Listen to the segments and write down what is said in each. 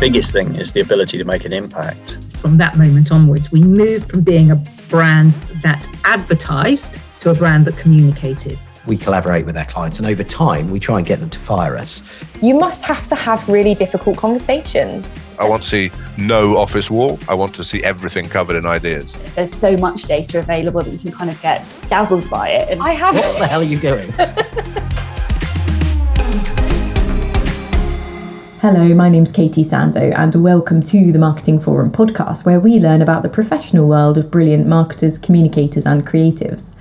biggest thing is the ability to make an impact. From that moment onwards, we moved from being a brand that advertised to a brand that communicated. We collaborate with our clients, and over time, we try and get them to fire us. You must have to have really difficult conversations. I want to see no office wall. I want to see everything covered in ideas. There's so much data available that you can kind of get dazzled by it. And I have. What the hell are you doing? Hello, my name's Katie Sando, and welcome to the Marketing Forum podcast, where we learn about the professional world of brilliant marketers, communicators, and creatives.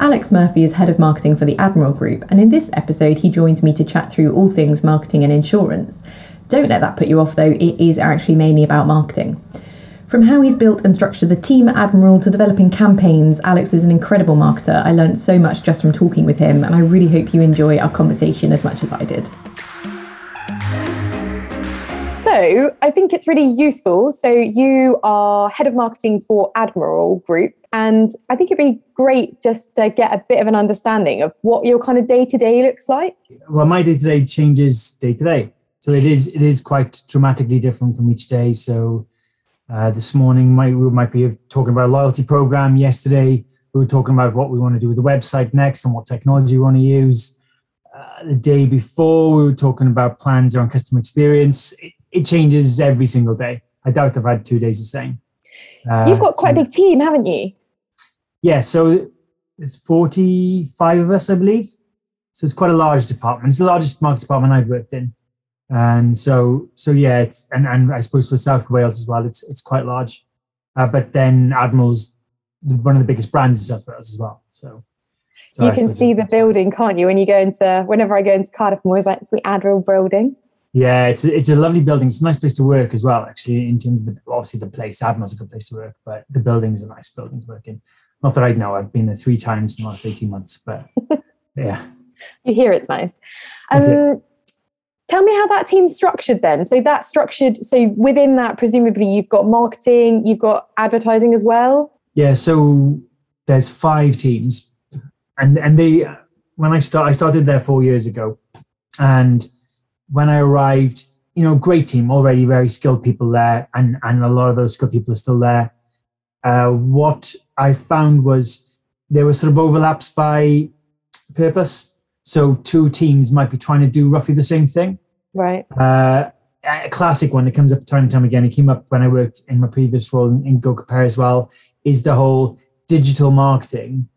Alex Murphy is head of marketing for the Admiral Group, and in this episode, he joins me to chat through all things marketing and insurance. Don't let that put you off, though, it is actually mainly about marketing. From how he's built and structured the team at Admiral to developing campaigns, Alex is an incredible marketer. I learned so much just from talking with him, and I really hope you enjoy our conversation as much as I did. So I think it's really useful. So you are head of marketing for Admiral Group, and I think it'd be great just to get a bit of an understanding of what your kind of day to day looks like. Well, my day to day changes day to day, so it is it is quite dramatically different from each day. So uh, this morning, might, we might be talking about a loyalty program. Yesterday, we were talking about what we want to do with the website next and what technology we want to use. Uh, the day before, we were talking about plans around customer experience. It, it changes every single day. I doubt I've had two days the same. Uh, You've got quite so, a big team, haven't you? Yeah, so there's 45 of us, I believe. So it's quite a large department. It's the largest market department I've worked in. And so, so yeah, it's, and, and I suppose for South Wales as well, it's, it's quite large. Uh, but then Admiral's one of the biggest brands in South Wales as well. So, so you I can see the building, can't you? When you go into, whenever I go into Cardiff, I'm always like, it's the Admiral building. Yeah, it's a, it's a lovely building. It's a nice place to work as well, actually, in terms of the, obviously the place. Admiral's a good place to work, but the building is a nice building to work in. Not that I know, I've been there three times in the last 18 months, but yeah. You hear it's nice. Um, tell me how that team's structured then. So that's structured, so within that, presumably you've got marketing, you've got advertising as well? Yeah, so there's five teams. And and they when I start I started there four years ago. And when I arrived, you know, great team, already very skilled people there, and, and a lot of those skilled people are still there. Uh, what I found was there were sort of overlaps by purpose. So two teams might be trying to do roughly the same thing. Right. Uh, a classic one that comes up time and time again. It came up when I worked in my previous role in, in Go Compare as well. Is the whole digital marketing,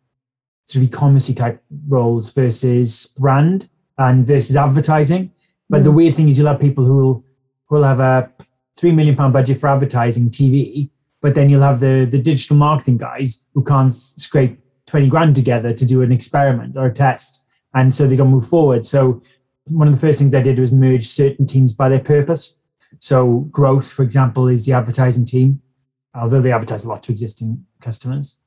sort of e-commerce type roles versus brand and versus advertising. But the mm. weird thing is, you'll have people who will who will have a three million pound budget for advertising TV, but then you'll have the the digital marketing guys who can't scrape twenty grand together to do an experiment or a test, and so they don't move forward. So one of the first things I did was merge certain teams by their purpose. So growth, for example, is the advertising team, although they advertise a lot to existing customers.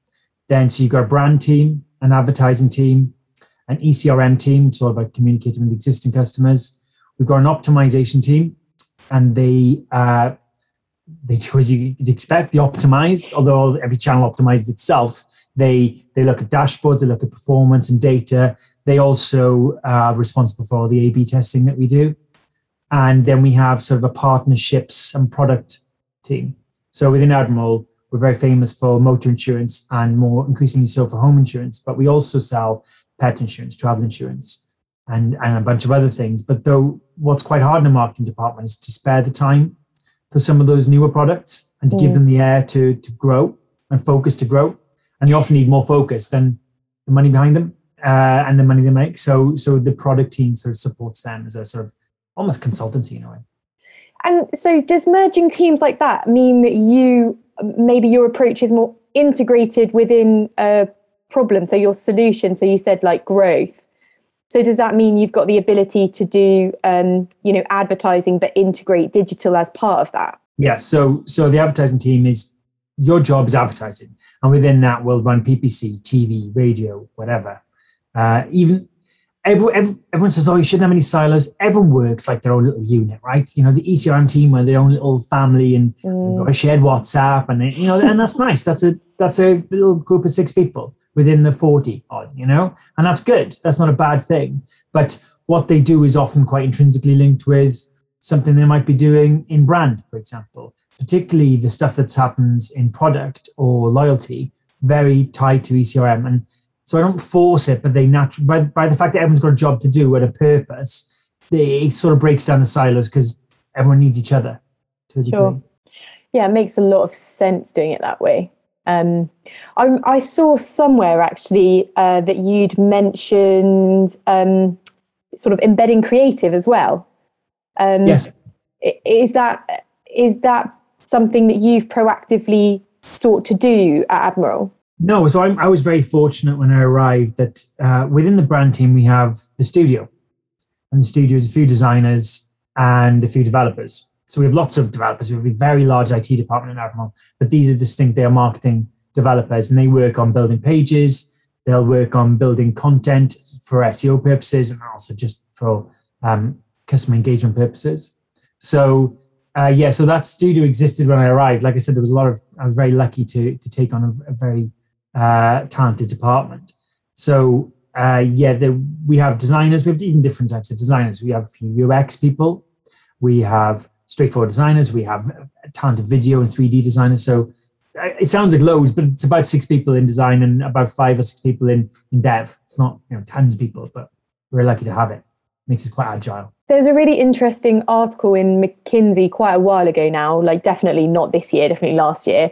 Then so you've got a brand team, an advertising team, an ECRM team, it's all about communicating with existing customers We've got an optimization team, and they uh, they do as you'd expect. They optimize, although every channel optimizes itself. They they look at dashboards, they look at performance and data. They also are responsible for all the A/B testing that we do, and then we have sort of a partnerships and product team. So within Admiral, we're very famous for motor insurance and more increasingly so for home insurance, but we also sell pet insurance, travel insurance and, and a bunch of other things. But though what's quite hard in the marketing department is to spare the time for some of those newer products and to mm. give them the air to to grow and focus to grow. And you often need more focus than the money behind them uh, and the money they make. So so the product team sort of supports them as a sort of almost consultancy in a way. And so does merging teams like that mean that you maybe your approach is more integrated within a problem? So your solution, so you said like growth so does that mean you've got the ability to do, um, you know, advertising but integrate digital as part of that? Yeah. So so the advertising team is your job is advertising, and within that we'll run PPC, TV, radio, whatever. Uh, even every, every, everyone says, "Oh, you shouldn't have any silos." Everyone works like their own little unit, right? You know, the ECRM team are their own little family, and mm. got a shared WhatsApp, and you know, and that's nice. That's a that's a little group of six people within the 40 odd, you know? And that's good. That's not a bad thing. But what they do is often quite intrinsically linked with something they might be doing in brand, for example, particularly the stuff that happens in product or loyalty, very tied to ECRM. And so I don't force it, but they naturally, by, by the fact that everyone's got a job to do at a purpose, they, it sort of breaks down the silos because everyone needs each other to a degree. Sure. Yeah, it makes a lot of sense doing it that way. Um, I, I saw somewhere actually uh, that you'd mentioned um, sort of embedding creative as well. Um, Yes. Is that is that something that you've proactively sought to do at Admiral? No, so I'm, I was very fortunate when I arrived that uh, within the brand team we have the studio, and the studio is a few designers and a few developers. So we have lots of developers. We have a very large IT department in Admiral, but these are distinct. They are marketing developers, and they work on building pages. They'll work on building content for SEO purposes and also just for um, customer engagement purposes. So uh, yeah, so that studio existed when I arrived. Like I said, there was a lot of. I was very lucky to to take on a, a very uh, talented department. So uh, yeah, the, we have designers. We have even different types of designers. We have a few UX people. We have straightforward designers. We have talented video and 3D designers. So it sounds like loads, but it's about six people in design and about five or six people in in dev. It's not you know tons of people, but we're lucky to have it. Makes us quite agile. There's a really interesting article in McKinsey quite a while ago now, like definitely not this year, definitely last year.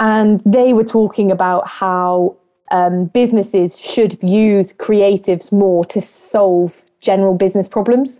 And they were talking about how um, businesses should use creatives more to solve general business problems.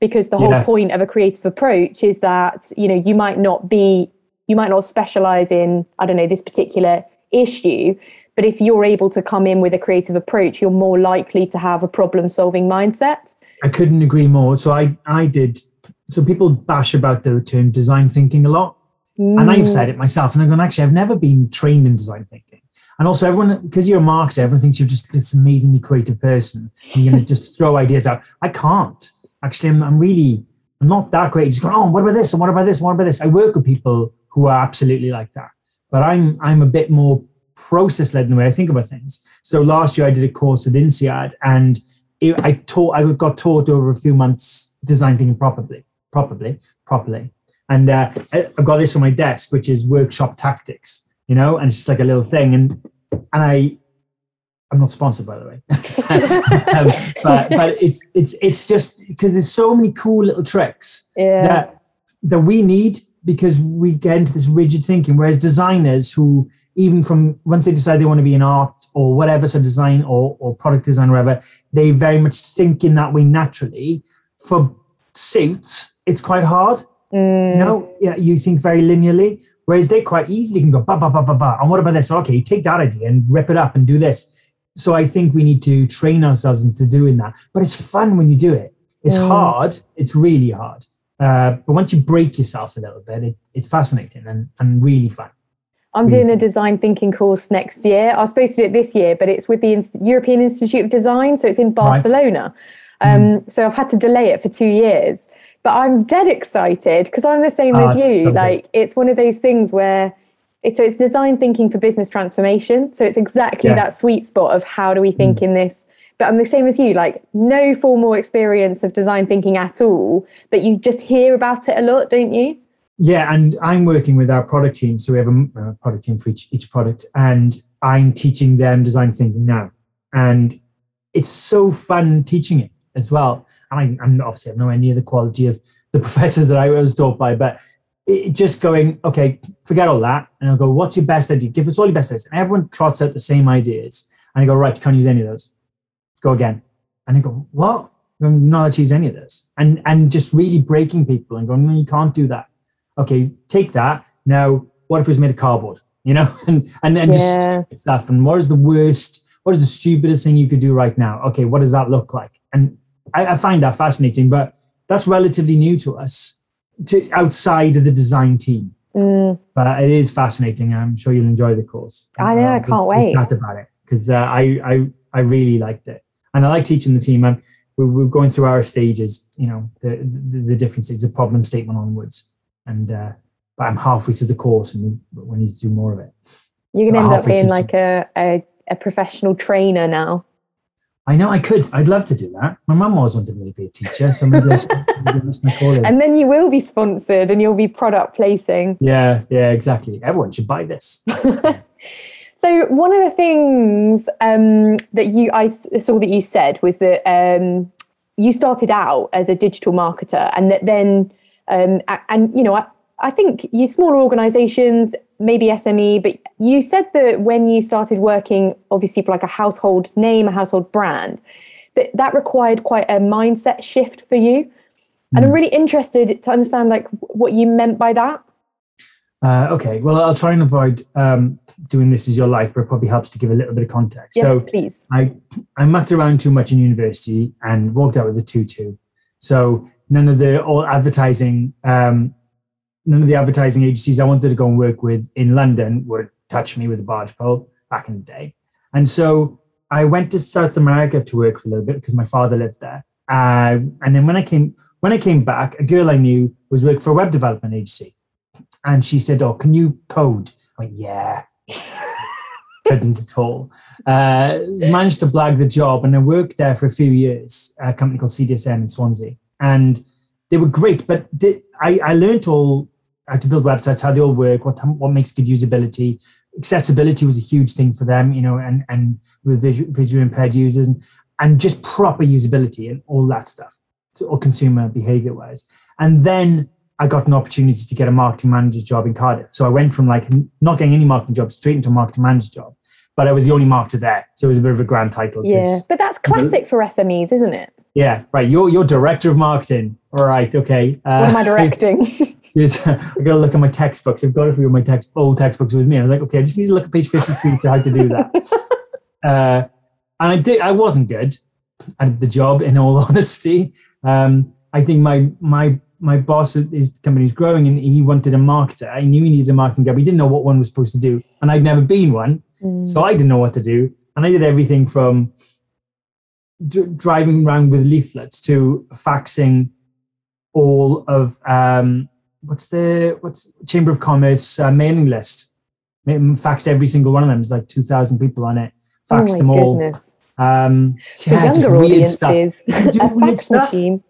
Because the whole Yeah. point of a creative approach is that, you know, you might not be, you might not specialize in, I don't know, this particular issue. But if you're able to come in with a creative approach, you're more likely to have a problem solving mindset. I couldn't agree more. So I I did. So people bash about the term design thinking a lot, and I've mm. said it myself. And I'm going, actually, I've never been trained in design thinking. And also, everyone because you're a marketer, everyone thinks you're just this amazingly creative person. And you're going to just throw ideas out. I can't. Actually, I'm, I'm really I'm not that great. Just going, oh, what about this? And what about this? And what about this? I work with people who are absolutely like that, but I'm I'm a bit more process led in the way I think about things. So last year I did a course with INSEAD and it, I taught I got taught over a few months design thinking properly, properly, properly. And uh, I've got this on my desk, which is workshop tactics, you know, and it's just like a little thing. And and I I'm not sponsored by the way, um, but but it's it's it's just because there's so many cool little tricks Yeah. that that we need because we get into this rigid thinking. Whereas designers who even from once they decide they want to be in art or whatever, so design or, or product design or whatever, they very much think in that way naturally. For suits, it's quite hard. Mm. You know, yeah, you think very linearly, whereas they quite easily can go ba ba ba ba ba. And what about this? Okay, take that idea and rip it up and do this. So I think we need to train ourselves into doing that. But it's fun when you do it. It's Mm. hard. It's really hard. Uh, but once you break yourself a little bit, it, it's fascinating and, and really fun. I'm doing a design thinking course next year. I was supposed to do it this year, but it's with the Inst- European Institute of Design, so it's in Barcelona. Um, So I've had to delay it for two years. But I'm dead excited because I'm the same Ah, as you. so good. like it's one of those things where so it's design thinking for business transformation. So it's exactly Yeah. that sweet spot of how do we think mm. in this. But I'm the same as you, like no formal experience of design thinking at all, but you just hear about it a lot, don't you? Yeah, and I'm working with our product team. So we have a, a uh, product team for each, each product, and I'm teaching them design thinking now. And it's so fun teaching it as well. And I, I'm obviously I'm nowhere near the quality of the professors that I was taught by, but it, just going, okay, forget all that. And I'll go, what's your best idea? Give us all your best ideas. And everyone trots out the same ideas. And I go, right, you can't use any of those. Go again. And they go, what? I'm not allowed to use any of those. And and just really breaking people and going, no, you can't do that okay, take that. Now, what if it was made of cardboard? You know, and and, and Yeah. just stuff. And what is the worst? What is the stupidest thing you could do right now? Okay, what does that look like? And I, I find that fascinating, but that's relatively new to us, to outside of the design team. Mm, But it is fascinating. I'm sure you'll enjoy the course. I know, I can't we'll wait. Chat about it because uh, I, I I really liked it, and I like teaching the team. I'm, we're, we're going through our stages, you know, the the, the different stages, of problem statement onwards, and uh, but I'm halfway through the course, and we, we need to do more of it. you're So going to end up being to- like a, a, a professional trainer now. I know I could. I'd love to do that. My mum always wanted me to be a teacher, so maybe I should. And then you will be sponsored and you'll be product placing. yeah, yeah, exactly. Everyone should buy this. So one of the things um, that you I saw that you said was that um, you started out as a digital marketer, and that then um, and you know I, think you smaller organisations, maybe SME, but you said that when you started working, obviously for like a household name, a household brand, that that required quite a mindset shift for you. And I'm really interested to understand like what you meant by that. Uh, okay, well, I'll try and avoid um, doing this as your life, but it probably helps to give a little bit of context. Yes, so please. I I mucked around too much in university and walked out with a two-two. So none of the all advertising, um, none of the advertising agencies I wanted to go and work with in London would touch me with a barge pole back in the day. And so I went to South America to work for a little bit because my father lived there. Uh, and then when I came when I came back, a girl I knew was working for a web development agency, and she said, "Oh, can you code?" I went, "Yeah." Couldn't at all. Uh, managed to blag the job, and I worked there for a few years. at A company called CDSM in Swansea, and they were great. But they, I, I learned all how to build websites, how they all work, what what makes good usability. Accessibility was a huge thing for them, you know, and and with visual, visually impaired users, and, and just proper usability and all that stuff, so, or consumer behavior wise. And then I got an opportunity to get a marketing manager's job in Cardiff. So I went from like not getting any marketing job straight into a marketing manager's job. But I was the only marketer there, so it was a bit of a grand title. Yeah, but that's classic for SMEs, isn't it? yeah, right. You're you're director of marketing. All right, okay. Uh, What am I directing? Yes, I got to look at my textbooks. I've got a few of my text, old textbooks with me. I was like, okay, I just need to look at page 53 to how to do that. uh, and I did. I wasn't good at the job, in all honesty. Um, I think my my my boss, his company was growing, and he wanted a marketer. I knew he needed a marketing guy. But he didn't know what one was supposed to do, and I'd never been one, so I didn't know what to do. And I did everything from d- driving around with leaflets to faxing all of um, what's the what's Chamber of Commerce uh, mailing list. Faxed every single one of them. There's like two thousand people on it. oh Faxed my them all. goodness. Um, yeah, just younger weird stuff. audiences, You do a weird fax stuff. machine.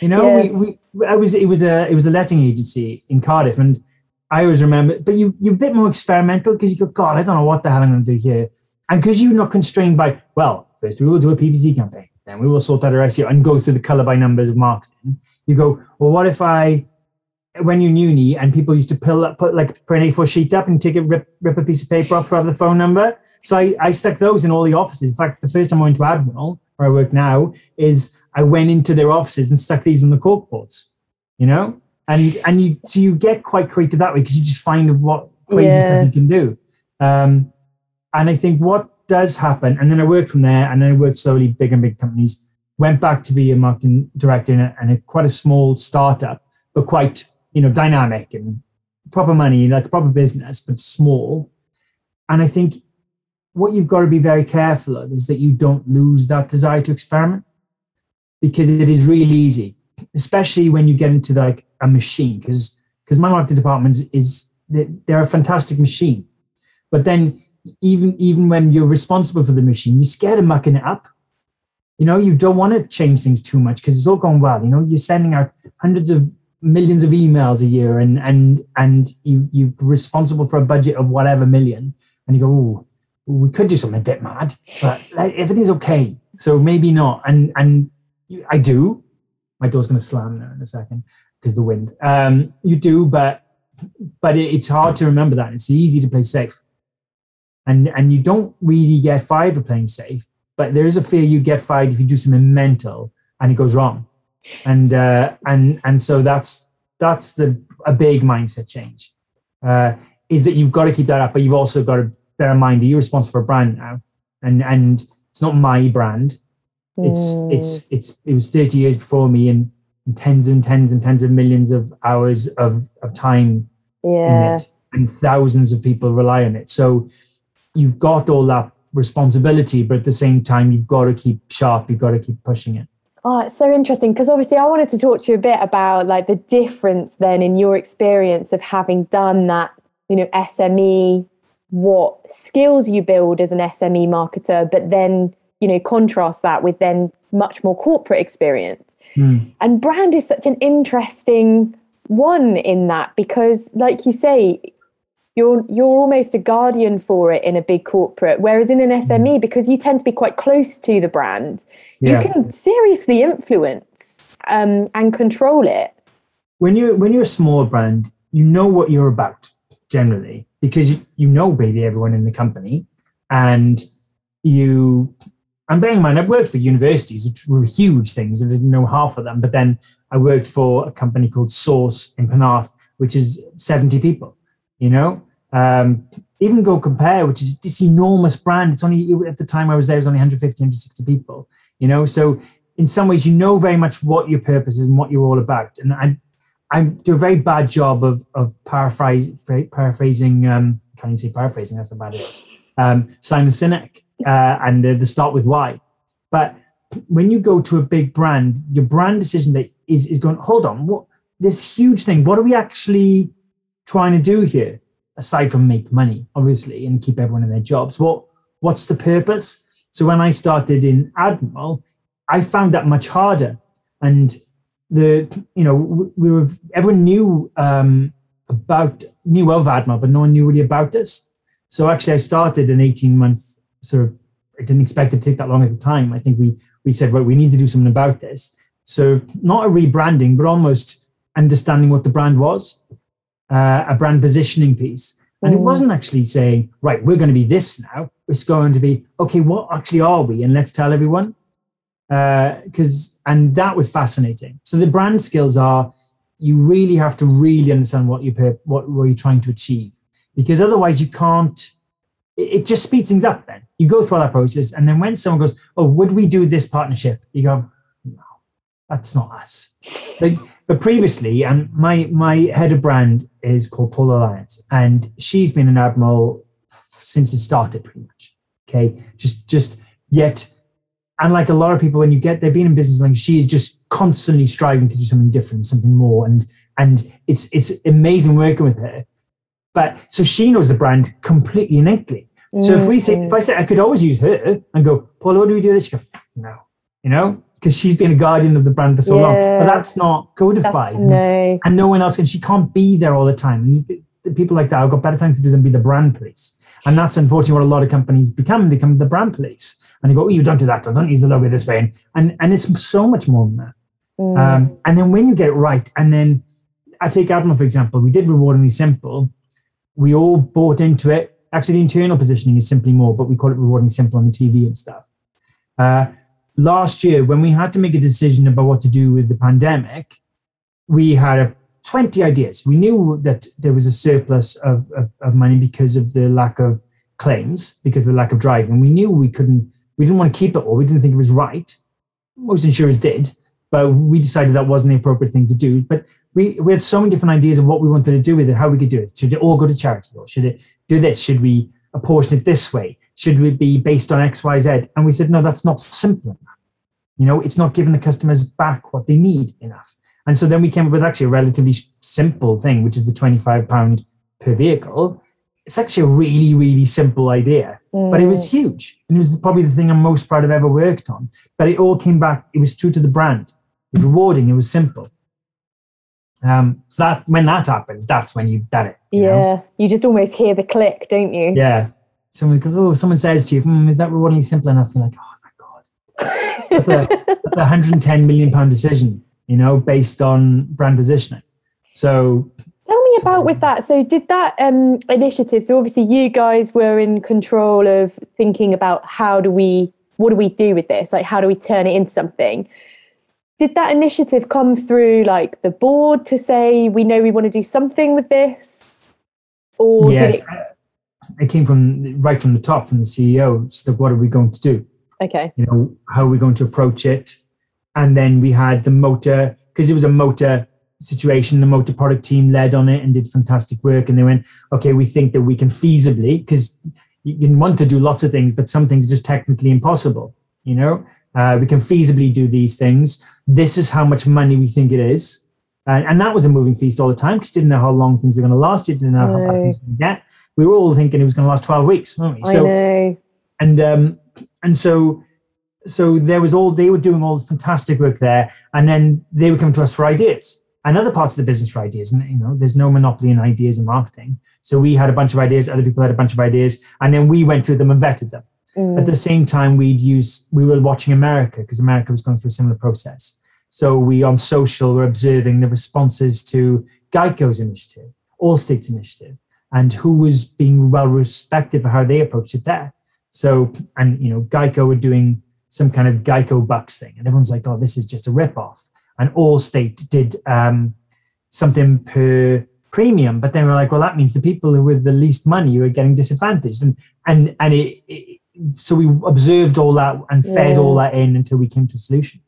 You know, Yeah. we, we I was it was a it was a letting agency in Cardiff, and I always remember. But you you're a bit more experimental because you go, God, I don't know what the hell I'm going to do here, and because you're not constrained by well, first we will do a PPC campaign, then we will sort out our SEO and go through the color by numbers of marketing. You go, well, what if I when you're in uni and people used to pull up, put like an A4 sheet up and take it, rip, rip a piece of paper off for the phone number. So I, I stuck those in all the offices. In fact, the first time I went to Admiral, where I work now, is I went into their offices and stuck these on the cork boards. You know, and and you so you get quite creative that way because you just find what crazy Yeah. stuff you can do. Um, and I think what does happen, and then I worked from there, and then I worked slowly big and big companies. Went back to be a marketing director in a, and a quite a small startup, but quite you know dynamic and proper money, like proper business, but small. And I think what you've got to be very careful of is that you don't lose that desire to experiment because it is really easy, especially when you get into like a machine. Because because my marketing department is, is they- they're a fantastic machine, but then even even when you're responsible for the machine, you're scared of mucking it up. You know, you don't want to change things too much because it's all going well. You know, you're sending out hundreds of millions of emails a year, and and and you you're responsible for a budget of whatever million, and you go, oh, we could do something a bit mad, but everything's okay. So maybe not. And and I do. My door's going to slam there in a second because the wind. Um, you do, but but it, it's hard to remember that. It's easy to play safe, and and you don't really get fired for playing safe. But there is a fear you get fired if you do something mental and it goes wrong, and uh, and and so that's that's the a big mindset change. Uh, is that you've got to keep that up, but you've also got to bear in mind that you're responsible for a brand now, and and it's not my brand. It's Mm. it's it's it was 30 years before me, and, and tens and tens and tens of millions of hours of of time Yeah. in it, and thousands of people rely on it. So you've got all that responsibility, but at the same time, you've got to keep sharp. You've got to keep pushing it. Oh, it's so interesting because obviously I wanted to talk to you a bit about like the difference then in your experience of having done that, you know, SME, what skills you build as an SME marketer, but then you know contrast that with then much more corporate experience Mm. and brand is such an interesting one in that because like you say you're you're almost a guardian for it in a big corporate whereas in an SME because you tend to be quite close to the brand Yeah. you can seriously influence um, and control it when you're when you're a small brand, you know what you're about generally because you, you know maybe everyone in the company, and you. And bearing in mind, I've worked for universities, which were huge things. I didn't know half of them, but then I worked for a company called Source in Penarth, which is 70 people. You know, um, even Go Compare, which is this enormous brand. It's only at the time I was there, it was only 150, 160 people. You know, so in some ways, you know very much what your purpose is and what you're all about. And I, I do a very bad job of of paraphrase, paraphrasing. Um, can't even say paraphrasing. That's how bad it is. Um, Simon Sinek uh, and uh, the start with why. But when you go to a big brand, your brand decision that is is going. Hold on, what this huge thing? What are we actually trying to do here? Aside from make money, obviously, and keep everyone in their jobs, what what's the purpose? So when I started in Admiral, I found that much harder, and the you know we were everyone knew um, about knew of Admiral, but no one knew really about us. So actually, I started an eighteen month sort of. I didn't expect it to take that long at the time. I think we we said, well, we need to do something about this. So not a rebranding, but almost understanding what the brand was, uh, a brand positioning piece. And it Mm. wasn't actually saying, right, we're going to be this now. It's going to be, okay, what actually are we? And let's tell everyone. Because, and that was fascinating. So the brand skills are, you really have to really understand what you pur- what were you trying to achieve, because otherwise you can't. It, it just speeds things up. Then you go through all that process, and then when someone goes, "Oh, would we do this partnership?" You go, "No, that's not us." Like, but previously, and my my head of brand is called Paul Alliance, and she's been an admiral since it started, pretty much. Okay, just just yet, and like a lot of people, when you get they've been in business, like she is just constantly striving to do something different, something more, and and it's it's amazing working with her. But so she knows the brand completely innately. So if we say, if I mm-hmm. say, I could always use her and go, Paula, what do we do this? She go, no, you know, because she's been a guardian of the brand for so long. But that's not That's, codified. no And no one else can. She can't be there all the time. People like that have got better time to do than be the brand police. And that's unfortunately what a lot of companies become. They become the brand police. And you go, oh, you don't do that. Don't use the logo this way. And, and, and it's so much more than that. Mm. Um, and then when you get it right, and then I take Admiral for example, we did rewardingly simple. We all bought into it. Actually, the internal positioning is simply more, but we call it rewarding simple on the TV and stuff. Uh, last year, when we had to make a decision about what to do with the pandemic, we had a 20 ideas. We knew that there was a surplus of, of, of money because of the lack of claims, because of the lack of driving. We knew we couldn't, we didn't want to keep it all. We didn't think it was right. Most insurers did but we decided that wasn't the appropriate thing to do. But we, we had so many different ideas of what we wanted to do with it, how we could do it. Should it all go to charity or should it do this? Should we apportion it this way? Should we be based on X, Y, Z? And we said, no, that's not simple enough. You know, it's not giving the customers back what they need enough. And so then we came up with actually a relatively simple thing, which is the £25 per vehicle. It's actually a really, really simple idea but it was huge and it was probably the thing i'm most proud of ever worked on but it all came back it was true to the brand it was rewarding it was simple um so that when that happens that's when you've done it you yeah know? you just almost hear the click don't you yeah someone goes oh someone says to you hmm, is that rewardingly simple enough you're like oh thank god that's a that's a 110 million pound decision you know based on brand positioning so Tell me about with that. So, did that um, initiative? So, obviously, you guys were in control of thinking about how do we, what do we do with this? Like, how do we turn it into something? Did that initiative come through like the board to say we know we want to do something with this, or yes did it? It came from right from the top from the ceo so what are we going to do? Okay, you know how are we going to approach it? And then we had the motor because it was a motor situation. The motor product team led on it and did fantastic work and they went okay we think that we can feasibly because you can want to do lots of things but some things are just technically impossible you know? Uh, we can feasibly do these things. This is how much money we think it is. And, and that was a moving feast all the time because you didn't know how long things were going to last. You didn't know how bad things were going to get we were all thinking it was going to last 12 weeks weren't we I know. and um, and so so there was all they were doing all fantastic work there, and then they would come to us for ideas and other parts of the business for ideas. And you know, there's no monopoly in ideas in marketing. So we had a bunch of ideas, other people had a bunch of ideas, and then we went through them and vetted them. Mm. At the same time, we'd use we were watching America because America was going through a similar process. So we on social were observing the responses to Geico's initiative, Allstate's initiative, and who was being well respected for how they approached it there. So and you know, Geico were doing some kind of Geico bucks thing, and everyone's like, "Oh, this is just a rip off." And Allstate did um, something per premium, but then we're like, "Well, that means the people who with the least money are getting disadvantaged," and and and it, it so we observed all that and fed Yeah. all that in until we came to a solution.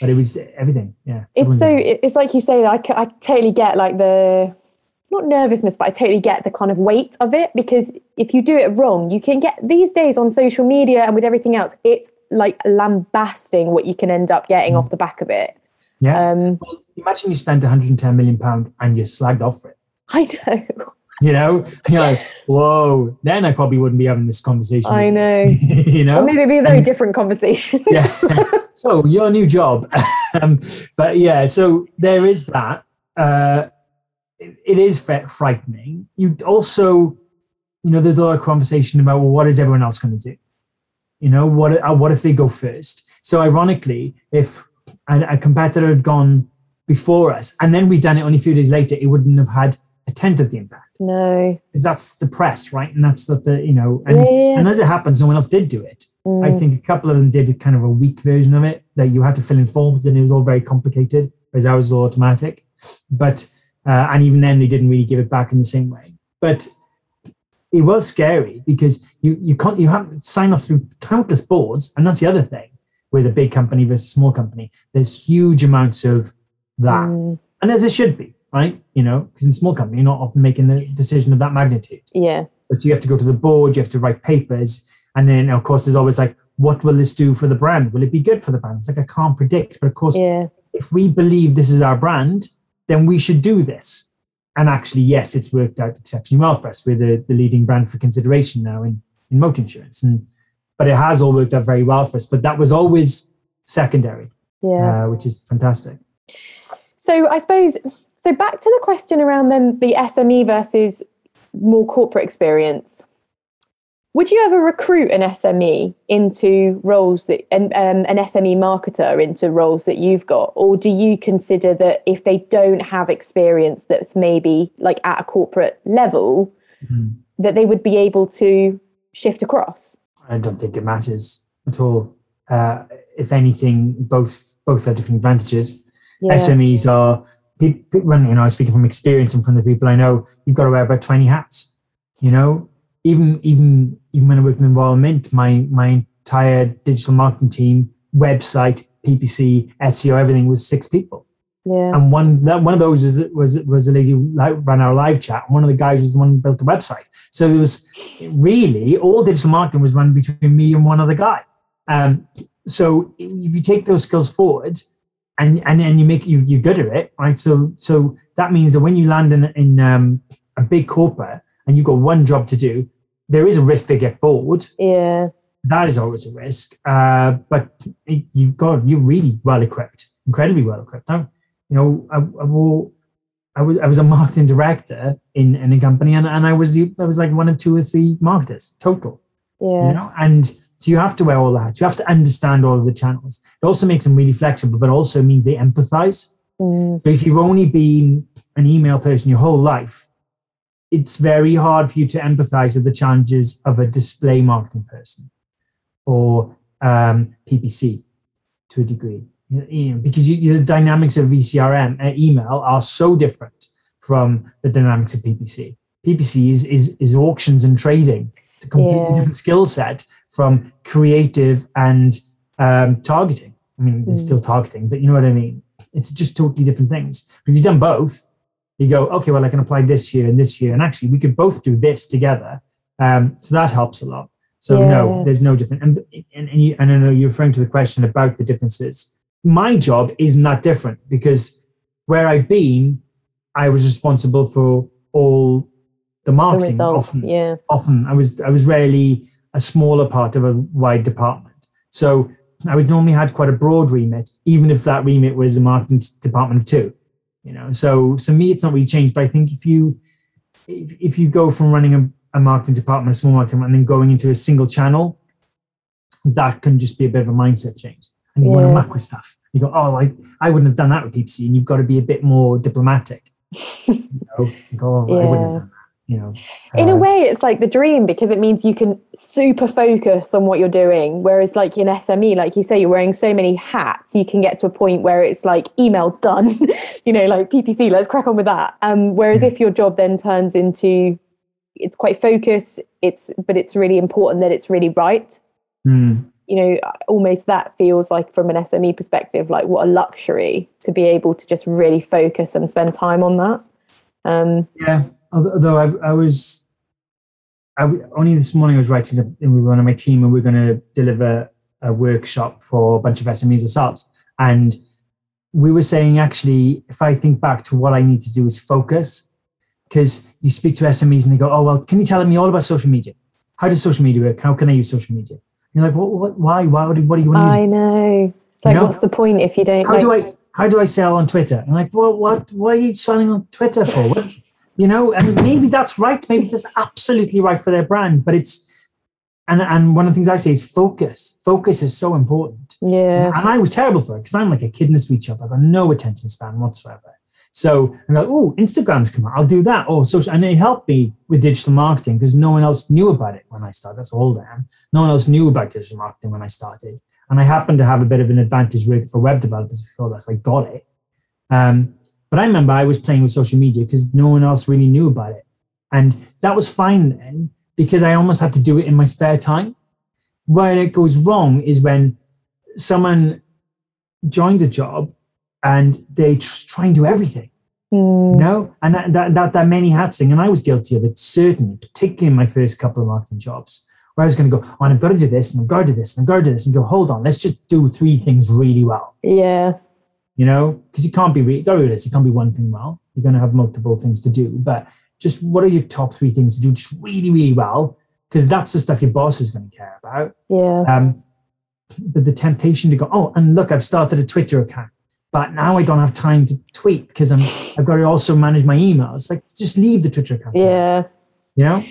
But it was everything, yeah. it's so it's like you say I, I totally get like the not nervousness but i totally get the kind of weight of it because if you do it wrong you can get these days on social media and with everything else it's like lambasting what you can end up getting off the back of it yeah. um Well, imagine you spent 110 million pound and you're slagged off for it. i know You know, you're like, whoa. Then I probably wouldn't be having this conversation. i know you. you know, or maybe it'd be a very And- different conversation yeah. so your new job, um, but yeah. So there is that. Uh, it, it is frightening. You also, you know, there's a lot of conversation about well, what is everyone else going to do? You know, what uh, what if they go first? So ironically, if a, a competitor had gone before us and then we'd done it only a few days later, it wouldn't have had a tenth of the impact no because that's the press, right? And that's the, the you know, and Yeah, yeah. and as it happens, someone else did do it. I Mm. think a couple of them did kind of a weak version of it that you had to fill in forms and it was all very complicated, whereas ours was all automatic. But uh, and even then they didn't really give it back in the same way. But it was scary because you you can't you have to sign off through countless boards, and that's the other thing with a big company versus a small company. There's huge amounts of that, Mm, and as it should be, right? You know, because in a small company, you're not often making the decision of that magnitude yeah but you have to go to the board, you have to write papers, and then of course there's always like, what will this do for the brand? Will it be good for the brand? It's like I can't predict, but of course, yeah if we believe this is our brand, then we should do this. And actually, yes, it's worked out exceptionally well for us. We're the, the leading brand for consideration now in, in motor insurance, and but it has all worked out very well for us. But that was always secondary, yeah uh, which is fantastic. So I suppose so. Back to the question around then the SME versus more corporate experience. Would you ever recruit an SME into roles that and um, an SME marketer into roles that you've got, or do you consider that if they don't have experience that's maybe like at a corporate level, Mhm. that they would be able to shift across? I don't think it matters at all. Uh, if anything, both both have different advantages. Yeah. SMEs are people. When you know, I'm speaking from experience and from the people I know, you've got to wear about twenty hats. You know, even even even when I worked in Mint, my my entire digital marketing team, website, PPC, SEO, everything was six people. Yeah. And one that one of those was was was a lady who ran our live chat. And one of the guys was the one who built the website. So it was really all digital marketing was run between me and one other guy. Um, so if you take those skills forward and and, and you make you you're good at it, right? So so that means that when you land in in um, a big corporate and you've got one job to do, there is a risk they get bored yeah. that is always a risk. Uh, but it, you've got you're really well equipped, incredibly well equipped. Now, you know, I, I, will, I was I was a marketing director in, in a company, and, and I was the, I was like one of two or three marketers total. Yeah. You know, and so you have to wear all that. You have to understand all of the channels. It also makes them really flexible, but also means they empathize. Mm, So if you've only been an email person your whole life, it's very hard for you to empathize with the challenges of a display marketing person or um, PPC to a degree. You know, because you, you- the dynamics of ECRM uh, email are so different from the dynamics of PPC. PPC is, is, is auctions and trading. It's a completely Yeah. different skill set from creative and um, targeting. I mean, there's Mm. still targeting, but you know what I mean? It's just totally different things. If you've done both, you go, okay, well, I can apply this here and this here. And actually, we could both do this together. Um, so that helps a lot. So, no, there's no different. And, and, and, you, and I know you're referring to the question about the differences. My job isn't that different because where I've been, I was responsible for all the the marketing. results. often, Yeah. often I was I was rarely a smaller part of a wide department. So I would normally had quite a broad remit, even if that remit was a marketing department of two. You know, so so me, it's not really changed. But I think if you if, if you go from running a, a marketing department, a small marketing, and then going into a single channel, that can just be a bit of a mindset change. And you want to Yeah. muck with stuff. You go, oh, I, I wouldn't have done that with PPC, and you've got to be a bit more diplomatic. you know, go, oh, I wouldn't have Yeah. You know, in a Uh, way it's like the dream because it means you can super focus on what you're doing. Whereas like in sme like you say you're wearing so many hats you can get to a point where it's like email done you know like ppc let's crack on with that. Um whereas if your job then turns into it's quite focused it's but it's really important that it's really right. Hmm. you know almost that feels like from an sme perspective like what a luxury to be able to just really focus and spend time on that. Um Yeah, although I, I was, I only this morning I was writing and we were on my team, and we are going to deliver a workshop for a bunch of SMEs ourselves, and we were saying actually, if I think back to what I need to do is focus, because you speak to SMEs and they go, oh well, can you tell me all about social media? How does social media work? How can I use social media? You're like, what, what why, why, what do, what do you want to use? i know like know? what's the point if you don't how like, do I how do I sell on Twitter? I'm like, well, what what are you selling on Twitter for? What, you know, and maybe that's right. Maybe that's absolutely right for their brand, but it's and and one of the things I say is focus. Focus is so important. Yeah. And I was terrible for it because I'm like a kid in a sweet shop. I've got no attention span whatsoever. So I'm like, oh, Instagram's come out. I'll do that. Oh, social, and it helped me with digital marketing because no one else knew about it when I started. That's I am. No one else knew about digital marketing when I started, and I happened to have a bit of an advantage for web developers before that, so I got it. Um, but I remember I was playing with social media because no one else really knew about it, and that was fine then because I almost had to do it in my spare time. Where it goes wrong is when someone joined a job and they try and do everything. Mm, you know and that, that that that many hats thing and i was guilty of it certainly particularly in my first couple of marketing jobs where i was going to go oh, and i've got to do this and i've got to do this and i've got to do this and go hold on let's just do three things really well. Yeah. You know because you can't be re- with this it can't be one thing well you're going to have multiple things to do but just what are your top three things to do just really really well because that's the stuff your boss is going to care about Yeah. um, but the temptation to go, oh, and look, I've started a Twitter account, but now I don't have time to tweet because I'm I've got to also manage my emails. Like, just leave the Twitter account. Yeah. you know.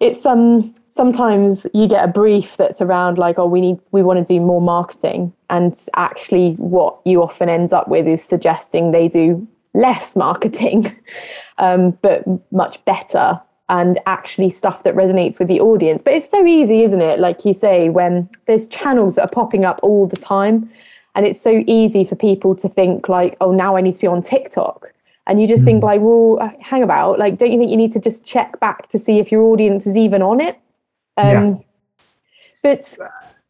It's um sometimes you get a brief that's around like, oh, we need we want to do more marketing. And actually what you often end up with is suggesting they do less marketing, um, but much better and actually stuff that resonates with the audience. But it's so easy, isn't it? Like you say, when there's channels that are popping up all the time, and it's so easy for people to think like, oh, now I need to be on TikTok. And you just think like, well, uh, hang about. Like, don't you think you need to just check back to see if your audience is even on it? Um, Yeah. But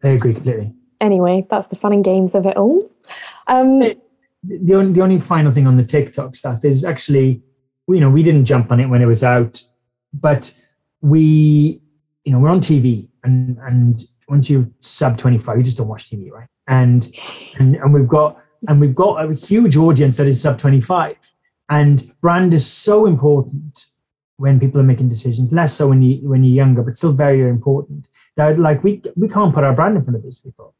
I agree completely. anyway, that's the fun and games of it all. Um, The only the only final thing on the TikTok stuff is actually, you know, we didn't jump on it when it was out, but we, you know, we're on TV, and and once you're sub twenty five, you just don't watch TV, right? And and and we've got and we've got a huge audience that is sub twenty five, and brand is so important when people are making decisions. Less so when you when you're younger, but still very very important. That like we we can't put our brand in front of those people.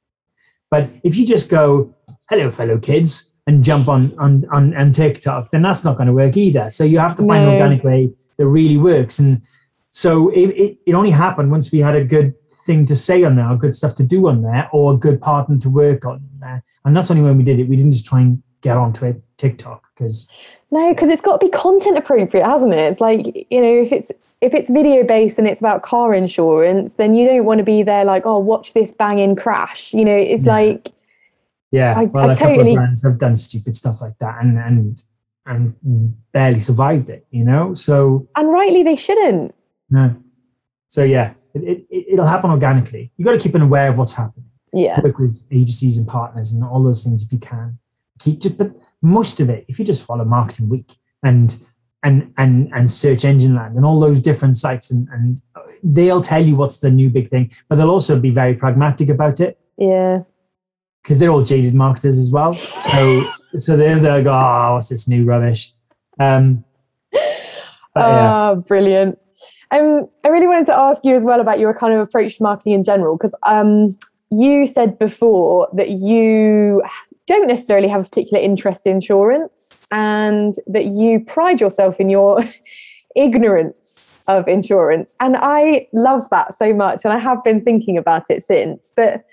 But if you just go, hello, fellow kids, and jump on on on, on TikTok, then that's not going to work either. So you have to find an organic way that really works. And so it, it, it only happened once we had a good thing to say on there, or good stuff to do on there, or a good partner to work on there. And that's only when we did it. We didn't just try and get onto it TikTok because No, because it's got to be content appropriate, hasn't it? It's like you know, if it's if it's video based and it's about car insurance, then you don't want to be there like, oh, watch this banging crash. You know, it's Yeah. like yeah, I- well, I a couple totally- of brands have done stupid stuff like that and and and barely survived it. You know, so and rightly they shouldn't. No. So yeah, it, it, it'll happen organically. You got to keep an aware of what's happening. Yeah, Work with agencies and partners and all those things if you can. Keep just, but most of it, if you just follow Marketing Week and and and and Search Engine Land and all those different sites, and and they'll tell you what's the new big thing, but they'll also be very pragmatic about it yeah. because they're all jaded marketers as well. So so they're they'll go, oh, what's this new rubbish? Um, but yeah. Oh, brilliant. Um, I really wanted to ask you as well about your kind of approach to marketing in general, because um, you said before that you don't necessarily have a particular interest in insurance and that you pride yourself in your ignorance of insurance. And I love that so much. And I have been thinking about it since. But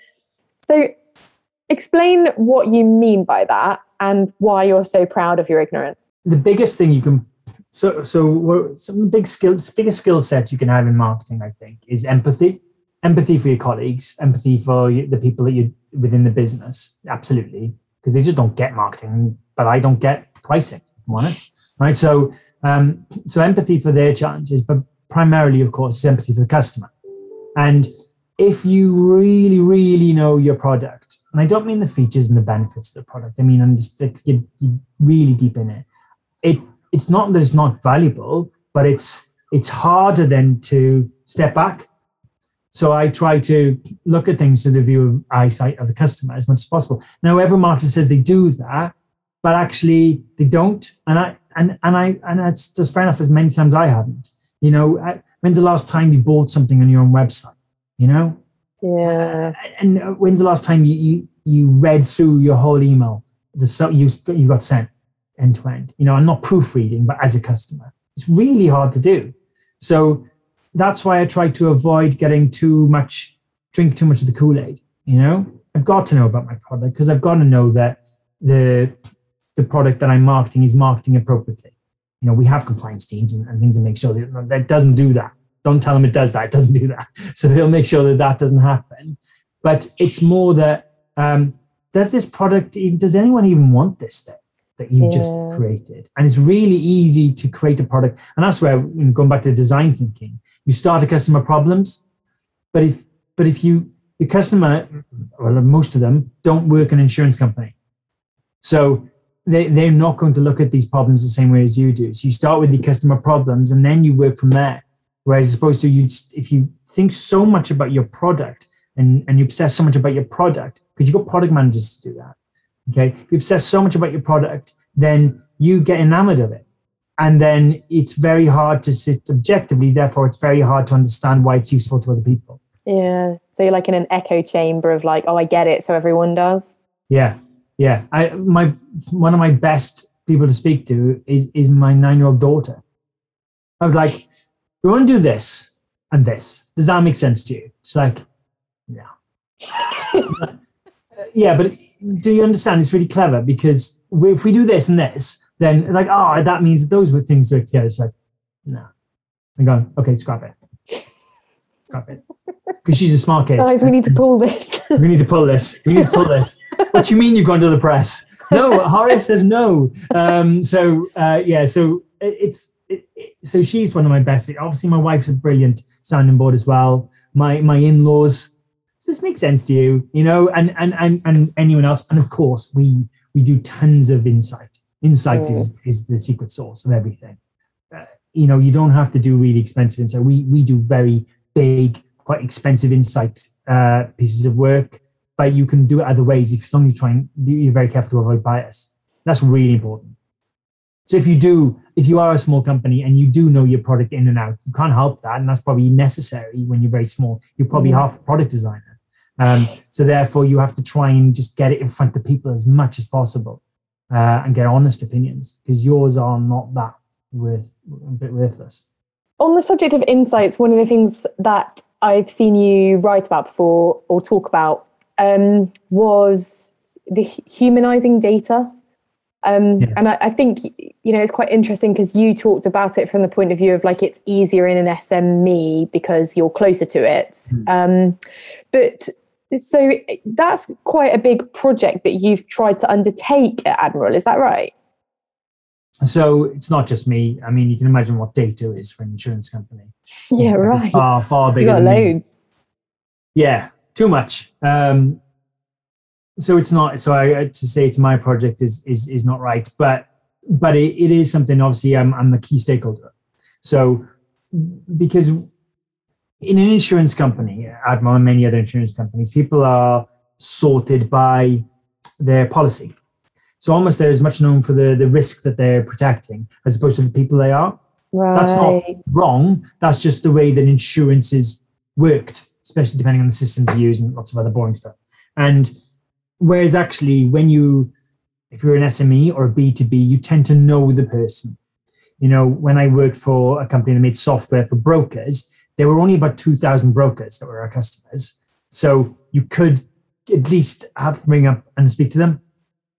so explain what you mean by that and why you're so proud of your ignorance. The biggest thing you can so so some of the big skills biggest skill set you can have in marketing, I think, is empathy. Empathy for your colleagues, empathy for the people that you within the business, absolutely, because they just don't get marketing, but I don't get pricing. honest, right? So um, so empathy for their challenges, but primarily, of course, is empathy for the customer. And if you really, really know your product, and I don't mean the features and the benefits of the product, I mean understand you really deep in it. It it's not that it's not valuable, but it's it's harder then to step back. So I try to look at things through the view of eyesight of the customer as much as possible. Now, every marketer says they do that, but actually they don't. And I and and I and that's just fair enough. As many times I haven't. You know, when's the last time you bought something on your own website? You know, Yeah. and uh, when's the last time you you, you read through your whole email the so you you got sent end to end you know I'm not proofreading but as a customer it's really hard to do so that's why i try to avoid getting too much drink too much of the kool-aid you know? I've got to know about my product because i've got to know that the the product that i'm marketing is marketing appropriately. You know we have compliance teams and, and things to make sure that that doesn't do that. Don't tell them it does that it doesn't do that. So they'll make sure that that doesn't happen. But it's more that um, does this product even does anyone even want this thing that you just Yeah. created. And it's really easy to create a product. And that's where going back to design thinking you start a customer problems but if but if you your customer well most of them don't work in an insurance company. So they, they're not going to look at these problems the same way as you do. So you start with the customer problems and then you work from there. Whereas as opposed to you if you think so much about your product and, and you obsess so much about your product because you've got product managers to do that okay if you obsess so much about your product then you get enamored of it and then it's very hard to sit objectively therefore it's very hard to understand why it's useful to other people Yeah. So you're like in an echo chamber of like, oh, I get it. So everyone does. yeah yeah i my one of my best people to speak to is is my nine year old daughter i was like we want to do this and this does that make sense to you it's like yeah yeah but do you understand it's really clever because we, if we do this and this then like oh that means that those were things to work together it's like no i'm going okay scrap it scrap it because she's a smart kid Guys, we need to pull this. we need to pull this. We need to pull this. what do you mean you've gone to the press? No, Horace says no. Um, so uh, yeah, so it- it's it, it, so she's one of my best. Obviously, my wife's a brilliant sounding board as well. My my in laws. Does this make sense to you? You know, and and and and anyone else? And of course, we we do tons of insight. Insight is is the secret source of everything. Uh, you know, you don't have to do really expensive insight. We we do very big, quite expensive insight uh, pieces of work, but you can do it other ways if as long as you try and you're very careful to avoid bias. That's really important. So if you do, if you are a small company and you do know your product in and out, you can't help that, and that's probably necessary when you're very small. You're probably Mhm. half a product designer. Um, so therefore, you have to try and just get it in front of people as much as possible uh, and get honest opinions because yours are not that worth a bit worthless. On the subject of insights, one of the things that I've seen you write about before or talk about um, was the humanizing data. Um, Yeah. And I, I think you know it's quite interesting because you talked about it from the point of view of like it's easier in an SME because you're closer to it. Um, but so that's quite a big project that you've tried to undertake at Admiral. Is that right? So it's not just me. I mean, you can imagine what data is for an insurance company. Yeah, It's right. Far, far You bigger got than me. loads. Yeah, too much. Um, so it's not. So I, to say it's my project is is is not right, but but it, it is something. Obviously, I'm I'm the key stakeholder. So because in an insurance company, Admiral and many other insurance companies, people are sorted by their policy. So almost they're as much known for the the risk that they're protecting as opposed to the people they are. Right. That's not wrong. That's just the way that insurance is worked. especially depending on the systems you use and lots of other boring stuff. And whereas actually, when you, if you're an SME or a B2B, you tend to know the person. You know, when I worked for a company that made software for brokers, there were only about 2,000 brokers that were our customers. So you could at least have to bring up and speak to them.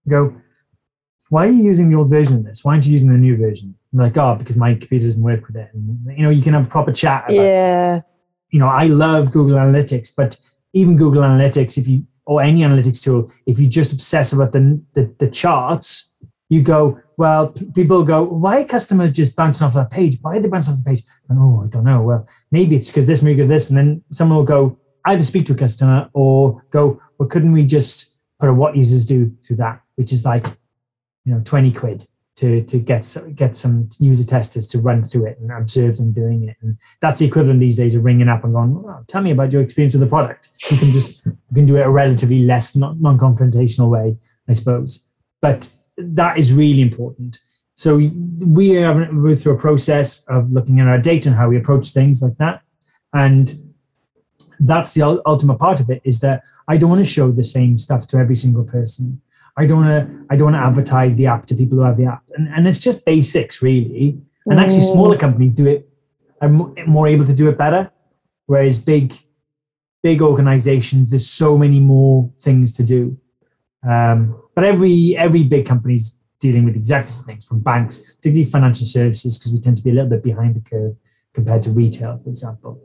Go, why are you using the old version of this? Why aren't you using the new version? I'm like, oh, because my computer doesn't work with it. And, you know, you can have a proper chat about Yeah. you know, I love Google Analytics, but even Google Analytics, if you or any analytics tool, if you just obsess about the the, the charts, you go, well, people go, why are customers just bouncing off that page? Why are they bouncing off the page? And oh, I don't know. Well, maybe it's because this, maybe this, and then someone will go either speak to a customer or go, well, couldn't we just put a WhatUsersDo through that, which is like, you know, twenty quid to to get get some user testers to run through it and observe them doing it, and that's the equivalent these days of ringing up and going, well, "Tell me about your experience with the product." You can just you can do it a relatively less non confrontational way, I suppose. But that is really important. So we are we're through a process of looking at our data and how we approach things like that, and that's the ultimate part of it. Is that I don't want to show the same stuff to every single person. I don't want to. I don't want to advertise the app to people who have the app, and and it's just basics really. And actually, smaller companies do it are more able to do it better, whereas big big organizations there's so many more things to do. Um, but every every big company is dealing with exactly the same things from banks, particularly financial services, because we tend to be a little bit behind the curve compared to retail, for example.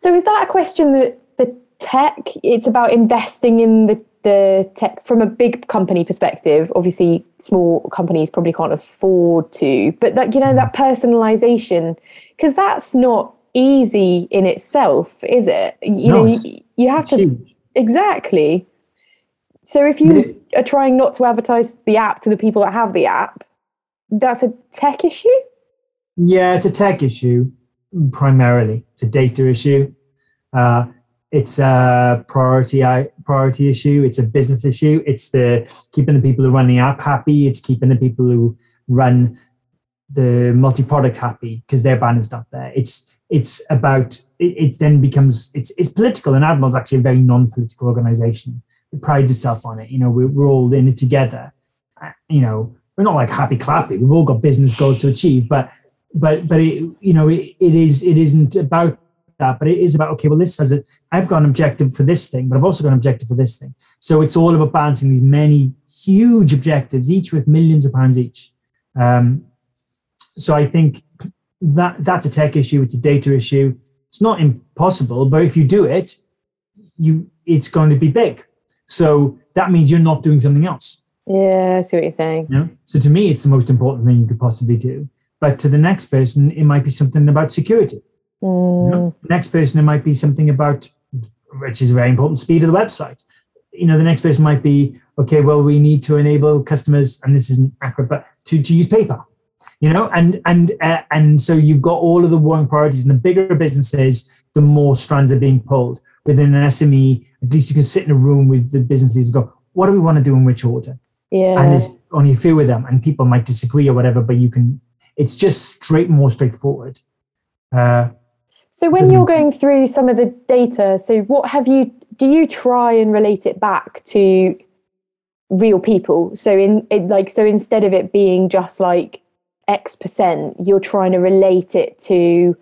So is that a question that the tech, it's about investing in the, the tech from a big company perspective? Obviously, small companies probably can't afford to, but that, you know, that personalization, because that's not easy in itself, is it? You No, know, you, you have to, huge. exactly. So if you are trying not to advertise the app to the people that have the app, that's a tech issue? Yeah, it's a tech issue primarily. It's a data issue. Uh, it's a priority priority issue. It's a business issue. It's the keeping the people who run the app happy. It's keeping the people who run the multi-product happy because they're banning stuff there. It's it's about it, it then becomes it's it's political and Admiral's actually a very non-political organization. Prides itself on it. You know, we're, we're all in it together. Uh, You know, we're not like happy clappy. We've all got business goals to achieve, but but but it, you know it, it is it isn't about that but it is about okay well this has a i've got an objective for this thing but i've also got an objective for this thing so it's all about balancing these many huge objectives each with millions of pounds each um, so i think that that's a tech issue it's a data issue it's not impossible but if you do it you it's going to be big so that means you're not doing something else Yeah, I see what you're saying. you know? So to me, it's the most important thing you could possibly do. But to the next person, it might be something about security. you Mm, know? Next person, it might be something about, which is very important, speed of the website. You know, the next person might be, okay, well, we need to enable customers, and this isn't accurate, but to, to use PayPal. You know, and and uh, and so you've got all of the warring priorities, and the bigger businesses, the more strands are being pulled. Within an SME, at least you can sit in a room with the business leaders and go, what do we want to do in which order? Yeah. and there's only a few of them and people might disagree or whatever but you can it's just straight more straightforward uh, So when you're going through some of the data, so what have you do you try and relate it back to real people? So in it like so instead of it being just like X percent, you're trying to relate it to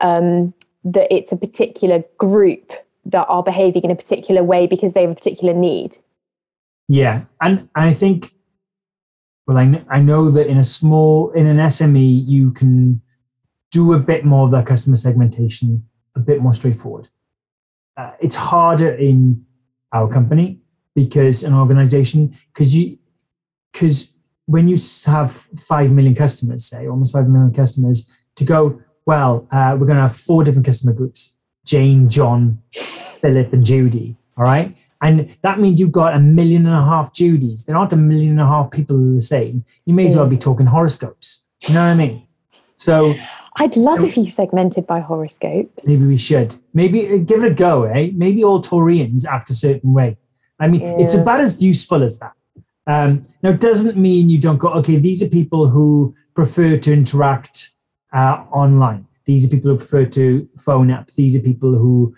um, that it's a particular group that are behaving in a particular way because they have a particular need. yeah and i think well I, kn- I know that in a small in an sme you can do a bit more of that customer segmentation a bit more straightforward uh, it's harder in our company because an organization because you because when you have 5 million customers say almost 5 million customers to go well uh, we're going to have four different customer groups jane john philip and judy all right and that means you've got a million and a half Judys. there aren't a million and a half people who are the same you may as well be talking horoscopes you know what i mean so I'd love So- if you segmented by horoscopes. Maybe we should. Maybe uh, give it a go, eh? Maybe all Taurians act a certain way. I mean, it's about as useful as that. Um, now, it doesn't mean you don't go, okay, these are people who prefer to interact uh, online. These are people who prefer to phone up. These are people who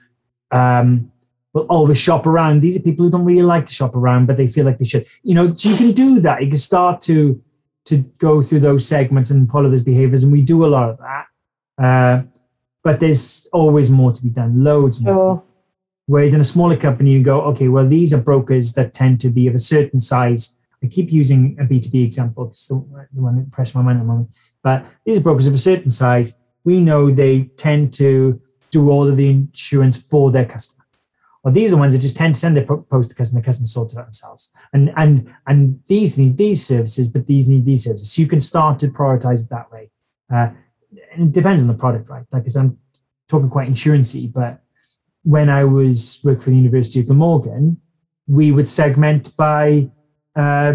um, will always shop around. These are people who don't really like to shop around, but they feel like they should. You know, so you can do that. You can start to to go through those segments and follow those behaviors, and we do a lot of that. Uh, but there's always more to be done. Loads more. to be Sure. Whereas in a smaller company, you go, okay, well, these are brokers that tend to be of a certain size. I keep using a B2B example because the, the one that impressed my mind at the moment. But these are brokers of a certain size. We know they tend to do all of the insurance for their customer. Or these are ones that just tend to send their post to customer, the customer sorts it out themselves. And and and these need these services, but these need these services. So you can start to prioritize it that way. Uh, and it depends on the product, right? Like said, I'm talking quite insurancy, but when I was working for the University of Glamorgan, we would segment by uh,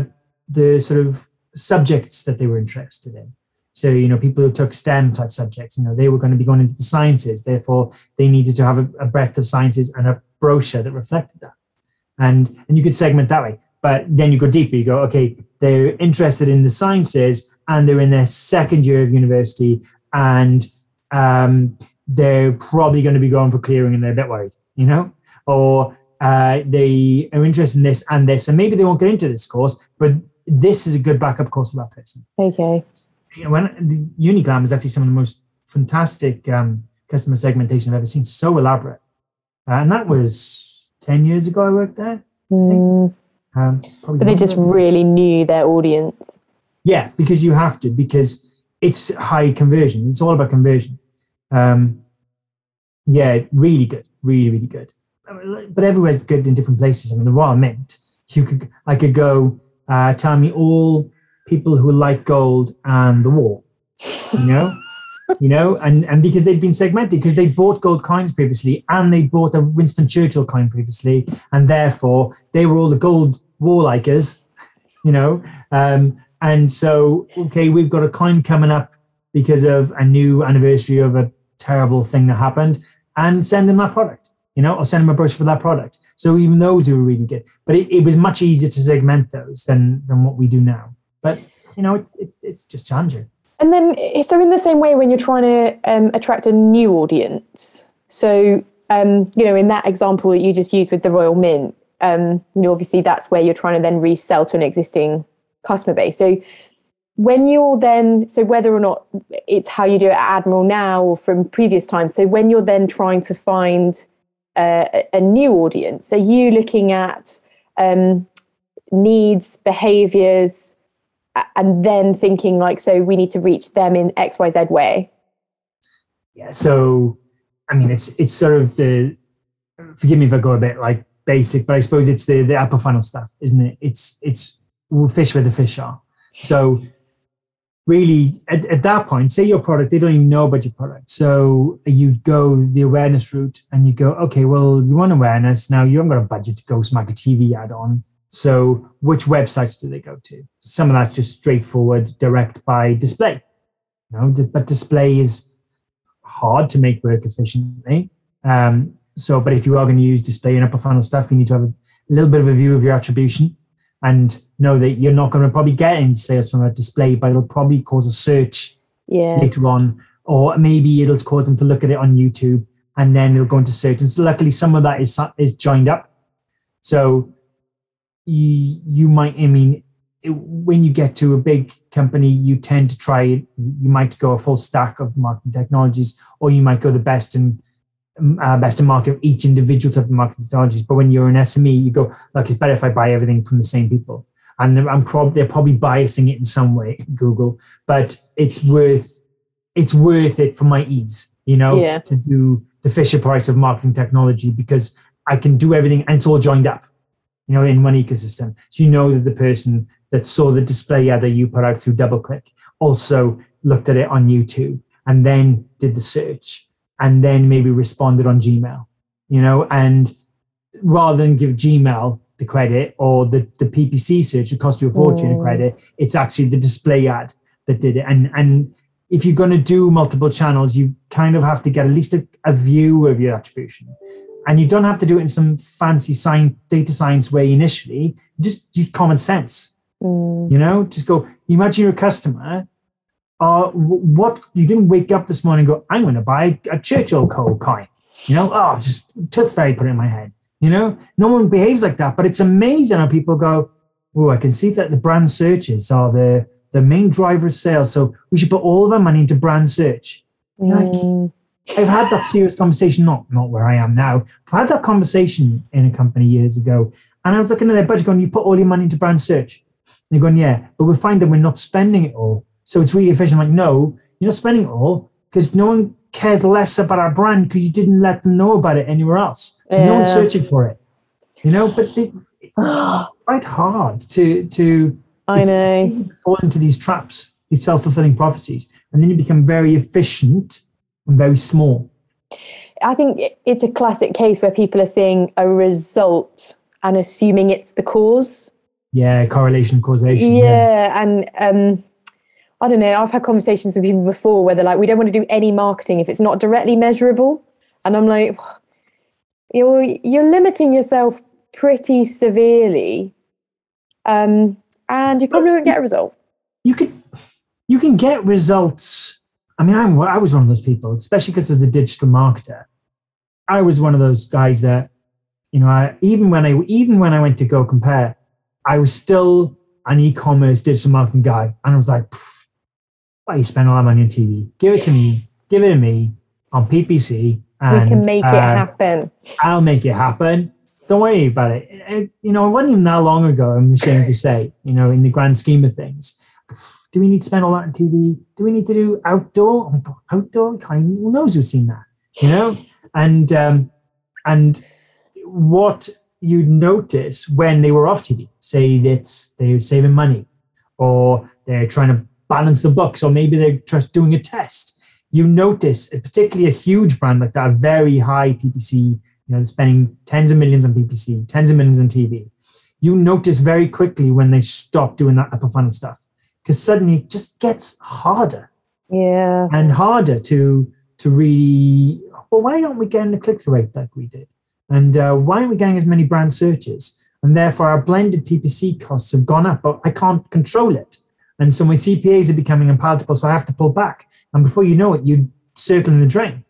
the sort of subjects that they were interested in. So, you know, people who took STEM type subjects, you know, they were going to be going into the sciences. Therefore, they needed to have a, a breadth of sciences and a brochure that reflected that. And and you could segment that way. But then you go deeper. You go, okay, they're interested in the sciences and they're in their second year of university and um, they're probably going to be going for clearing and they're a bit worried, you know? Or uh, they are interested in this and this, and maybe they won't get into this course, but this is a good backup course for that person. Okay. You know, when the Uniglam is actually some of the most fantastic um, customer segmentation I've ever seen, so elaborate. Uh, and that was 10 years ago I worked there. Mm, Um, probably but they just longer. really knew their audience. Yeah, because you have to, because it's high conversion. It's all about conversion. Um, yeah, really good, really, really good. But everywhere's good in different places. I mean, the Royal Mint, you could, I could go, uh, tell me all people who like gold and the war, you know, you know, and and because they'd been segmented, because they bought gold coins previously and they bought a Winston Churchill coin previously, and therefore they were all the gold war likers, you know. Um, and so, okay, we've got a coin coming up because of a new anniversary of a terrible thing that happened, and send them that product, you know, or send them a brochure for that product. So even those were really good, but it, it was much easier to segment those than than what we do now. But you know, it, it, it's just challenging. And then, so in the same way, when you're trying to um, attract a new audience, so um, you know, in that example that you just used with the Royal Mint, um, you know, obviously that's where you're trying to then resell to an existing customer base. So when you're then, so whether or not it's how you do it at Admiral now or from previous times, so when you're then trying to find uh, a- new audience, are you looking at um, needs, behaviors, and then thinking like, so we need to reach them in X, Y, Z way. Yeah. So, I mean, it's it's sort of the. Forgive me if I go a bit like basic, but I suppose it's the the upper funnel stuff, isn't it? It's it's we'll fish where the fish are. So, really, at, at that point, say your product, they don't even know about your product. So you go the awareness route, and you go, okay, well, you want awareness now. You haven't got a budget to go smack a TV ad on. So, which websites do they go to? Some of that's just straightforward, direct by display. You know, but display is hard to make work efficiently. Um, so, but if you are going to use display and upper funnel stuff, you need to have a little bit of a view of your attribution and know that you're not going to probably get any sales from a display, but it'll probably cause a search Yeah. later on, or maybe it'll cause them to look at it on YouTube and then it'll go into search. And so luckily, some of that is is joined up. So you you might, I mean, it, when you get to a big company, you tend to try. You might go a full stack of marketing technologies, or you might go the best and uh, best in market of each individual type of marketing technologies. But when you're an SME, you go like it's better if I buy everything from the same people. And I'm probably they're probably biasing it in some way, Google, but it's worth it's worth it for my ease, you know, Yeah. to do the Fisher Price of marketing technology because I can do everything and it's all joined up, you know, in one ecosystem. So you know that the person that saw the display ad that you put out through DoubleClick also looked at it on YouTube and then did the search and then maybe responded on Gmail, you know, and rather than give Gmail the credit or the, the PPC search that cost you a fortune Mm. of credit, it's actually the display ad that did it. And and if you're going to do multiple channels, you kind of have to get at least a, a view of your attribution. And you don't have to do it in some fancy science, data science way initially. Just use common sense. Mm. You know, just go. Imagine you're a customer. Uh, what you didn't wake up this morning and go, I'm going to buy a Churchill coal coin. You know, oh, just tooth fairy put it in my head. You know, no one behaves like that, but it's amazing how people go, oh, I can see that the brand searches are the the main driver of sales. So we should put all of our money into brand search. Like, Mm. I've had that serious conversation, not not where I am now. I've had that conversation in a company years ago, and I was looking at their budget, going, "You put all your money into brand search." And they're going, "Yeah, but we find that we're not spending it all, so it's really efficient." I'm like, "No, you're not spending it all because no one cares less about our brand because you didn't let them know about it anywhere else. So no one's searching for it, you know." But it's quite hard to to I know. fall into these traps, these self fulfilling prophecies, and then you become very efficient and very small. I think it's a classic case where people are seeing a result and assuming it's the cause. Yeah, correlation, causation. Yeah, and um, I don't know. I've had conversations with people before where they're like, "We don't want to do any marketing if it's not directly measurable," and I'm like, "You're you're limiting yourself pretty severely, um, and you probably won't get a result." You can you can get results. I mean, I'm I was one of those people, especially because I was a digital marketer, I was one of those guys that, you know, I, even when I even when I went to Go Compare, I was still an e-commerce digital marketing guy, and I was like, why you spend all that money on TV? Give it to me. Give it to me on PPC. And, we can make it uh, happen. I'll make it happen. Don't worry about it. It- You know, it wasn't even that long ago, I'm ashamed to say, you know, in the grand scheme of things. Do we need to spend all that on TV? Do we need to do outdoor? Oh my God, outdoor? Even, who knows who's seen that, you know? And, um, and what you notice when they were off TV, say that they're saving money or they're trying to balance the books, or maybe they're just doing a test. You notice, particularly a huge brand like that, very high PPC, you know, spending tens of millions on PPC, tens of millions on TV. You notice very quickly when they stop doing that upper funnel stuff because suddenly it just gets harder Yeah. and harder to to really. Well, why aren't we getting the click through rate like we did? And uh, why aren't we getting as many brand searches? And therefore, our blended PPC costs have gone up, but I can't control it. And so my CPAs are becoming unpalatable, so I have to pull back. And before you know it, you circle in the drain.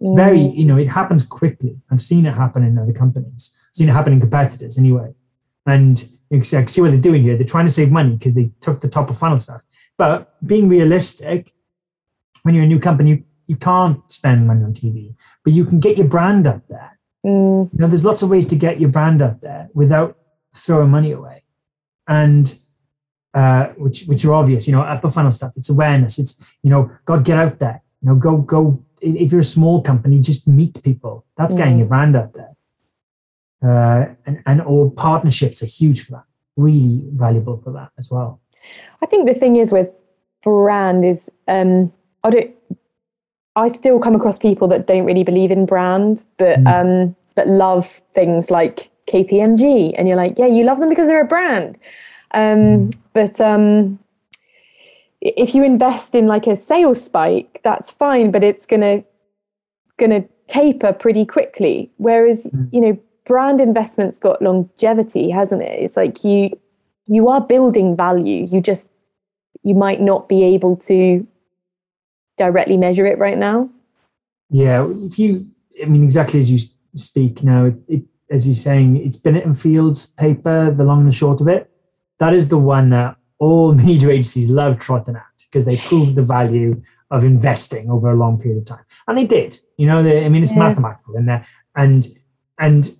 It's very, Mm. you know, it happens quickly. I've seen it happen in other companies. I've seen it happen in competitors anyway. And you can see, I can see what they're doing here. They're trying to save money because they took the top of funnel stuff. But being realistic, when you're a new company, you, can't spend money on TV, but you can get your brand up there. Mm. You know, there's lots of ways to get your brand up there without throwing money away, and uh, which which are obvious. You know, upper funnel stuff. It's awareness. It's you know, God, get out there. You know, go go. If you're a small company, just meet people. That's getting Mm. your brand out there. Uh, and and all partnerships are huge for that. Really valuable for that as well. I think the thing is with brand is um, I don't. I still come across people that don't really believe in brand, but Mm. um, but love things like KPMG, and you're like, yeah, you love them because they're a brand. Um, But um, if you invest in like a sales spike, that's fine, but it's gonna gonna taper pretty quickly. Whereas Mm. you know, brand investment's got longevity, hasn't it? It's like you you are building value. You just you might not be able to directly measure it right now. Yeah, if you, I mean, exactly as you speak now, it, it, as you're saying, it's Binet and Field's paper, the long and the short of it. That is the one that all media agencies love trotting at because they prove the value of investing over a long period of time, and they did. You know, they, I mean, it's Yeah. mathematical in there, and and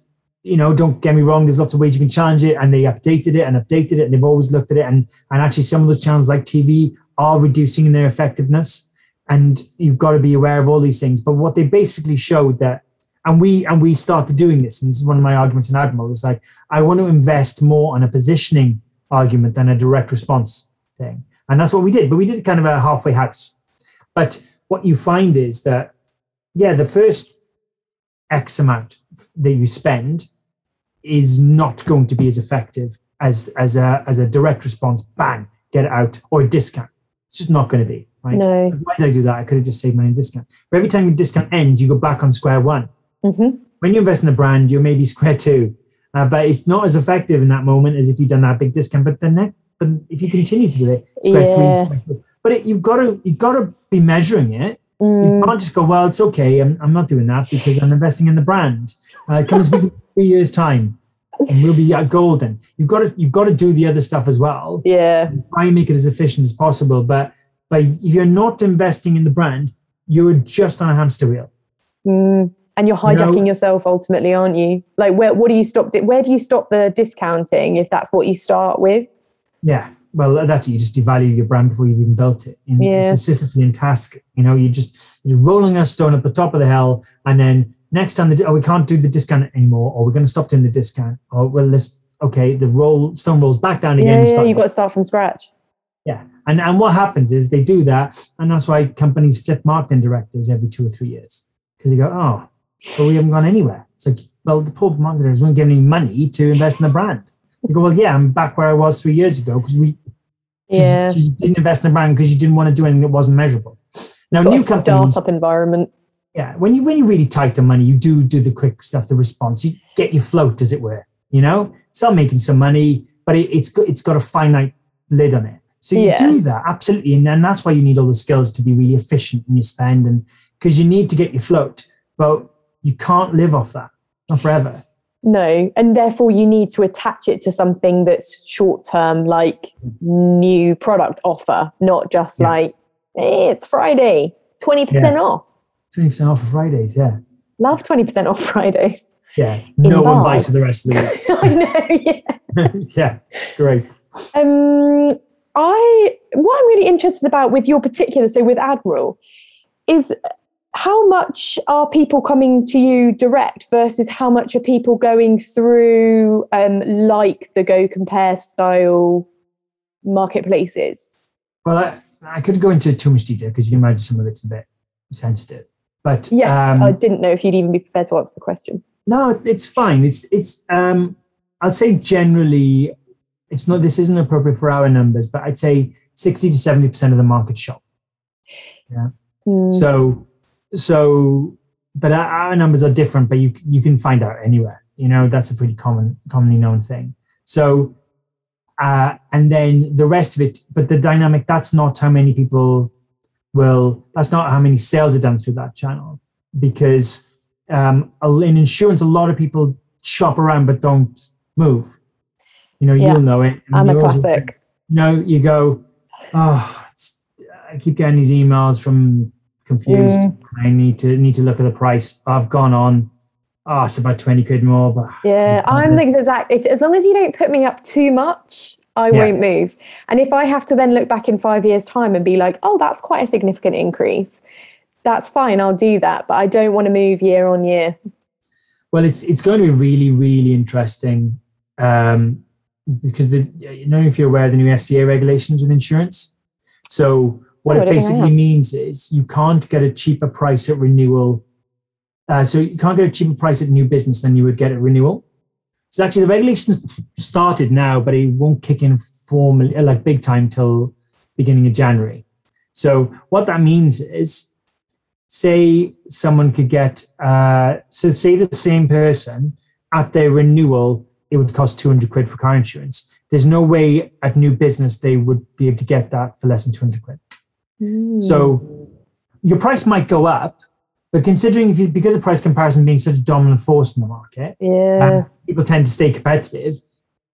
you know, don't get me wrong. There's lots of ways you can challenge it, and they updated it and updated it, and they've always looked at it, and and actually, some of those channels like TV are reducing in their effectiveness and you've got to be aware of all these things. But what they basically showed that, and we and we started doing this, and this is one of my arguments in Admiral, is like I want to invest more on a positioning argument than a direct response thing, and that's what we did. But we did kind of a halfway house. But what you find is that, yeah, the first X amount that you spend is not going to be as effective as as a as a direct response. Bang, get it out or a discount. It's just not going to be right. No. Why did I do that? I could have just saved money on discount. But every time your discount ends, you go back on square one. hmm When you invest in a brand, you're maybe square two, uh, but it's not as effective in that moment as if you've done that big discount. But the next, but if you continue to do it, square Yeah. three, square four. But it, you've got to you've got to be measuring it You can't just go, well, it's okay. I'm, I'm not doing that because I'm investing in the brand. Uh, come and speak in three years' time, and we'll be at golden. You've got to you've got to do the other stuff as well. Yeah. Try and make it as efficient as possible. But but if you're not investing in the brand, you're just on a hamster wheel. Mm. And you're You know- hijacking yourself ultimately, aren't you? Like, where what do you stop? Where do you stop the discounting if that's what you start with? Yeah. Well, that's it. You just devalue your brand before you've even built it. And Yeah. It's a Sisyphean task. You know, you're just you're rolling a stone up the top of the hill, and then next time the oh, we can't do the discount anymore, or we're going to stop doing the discount, or well, let's okay, the roll stone rolls back down again. Yeah, yeah. You've got to start from scratch. Yeah. And and what happens is they do that, and that's why companies flip marketing directors every two or three years. Because they go, oh, but we haven't gone anywhere. It's like, well, the poor marketing directors won't give any money to invest in the brand. They go, well, yeah, I'm back where I was three years ago because we 'cause Yeah. you didn't invest in the brand because you didn't want to do anything that wasn't measurable. Now, new companies, startup environment. Yeah, when you when you're really tight on money, you do do the quick stuff, the response. You get your float, as it were. You know, start making some money, but it, it's got it's got a finite lid on it. So you Yeah. do that absolutely, and then that's why you need all the skills to be really efficient in your spend, and because you need to get your float, but you can't live off that, not forever. No, and therefore you need to attach it to something that's short term, like new product offer, not just Yeah. like hey, it's Friday, twenty percent off. Twenty percent off for Fridays, yeah, Love twenty percent off Fridays. yeah. No one buys for the rest of the week. I know. Yeah. yeah, great. Um, I what I'm really interested about with your particular, so with Admiral, is how much are people coming to you direct versus how much are people going through um, like the Go Compare style marketplaces? Well, I, I could go into too much detail because you can imagine some of it's a bit sensitive. But Yes, um, I didn't know if you'd even be prepared to answer the question. No, it's fine. It's it's. Um, I'd say generally, it's not. This isn't appropriate for our numbers, but I'd say sixty to seventy percent of the market shop. Hmm. So, so, but our, our numbers are different. But you you can find out anywhere. You know, that's a pretty common, commonly known thing. So, uh, and then the rest of it. But the dynamic. That's not how many people will. That's not how many sales are done through that channel because um, in insurance, a lot of people shop around but don't move. You know, Yeah, you'll know it. I'm a classic. You know, you go, oh, it's, I keep getting these emails from confused. Mm. I need to need to look at the price. I've gone on. Oh, it's about twenty quid more, but Yeah, I'm the exact. If, as long as you don't put me up too much, I Yeah. won't move. And if I have to then look back in five years' time and be like, oh, that's quite a significant increase, that's fine. I'll do that. But I don't want to move year on year. Well, it's it's going to be really really interesting um, because the you know if you're aware of the new FCA regulations with insurance. So what Oh, it don't think I basically means is you can't get a cheaper price at renewal. Uh, so you can't get a cheaper price at new business than you would get at renewal. So actually, the regulations started now, but it won't kick in formally uh, like big time till beginning of January. So what that means is say someone could get uh, so say the same person at their renewal it would cost 200 quid for car insurance. There's no way at new business they would be able to get that for less than 200 quid. So your price might go up but considering if you because of price comparison being such a dominant force in the market yeah. um, people tend to stay competitive.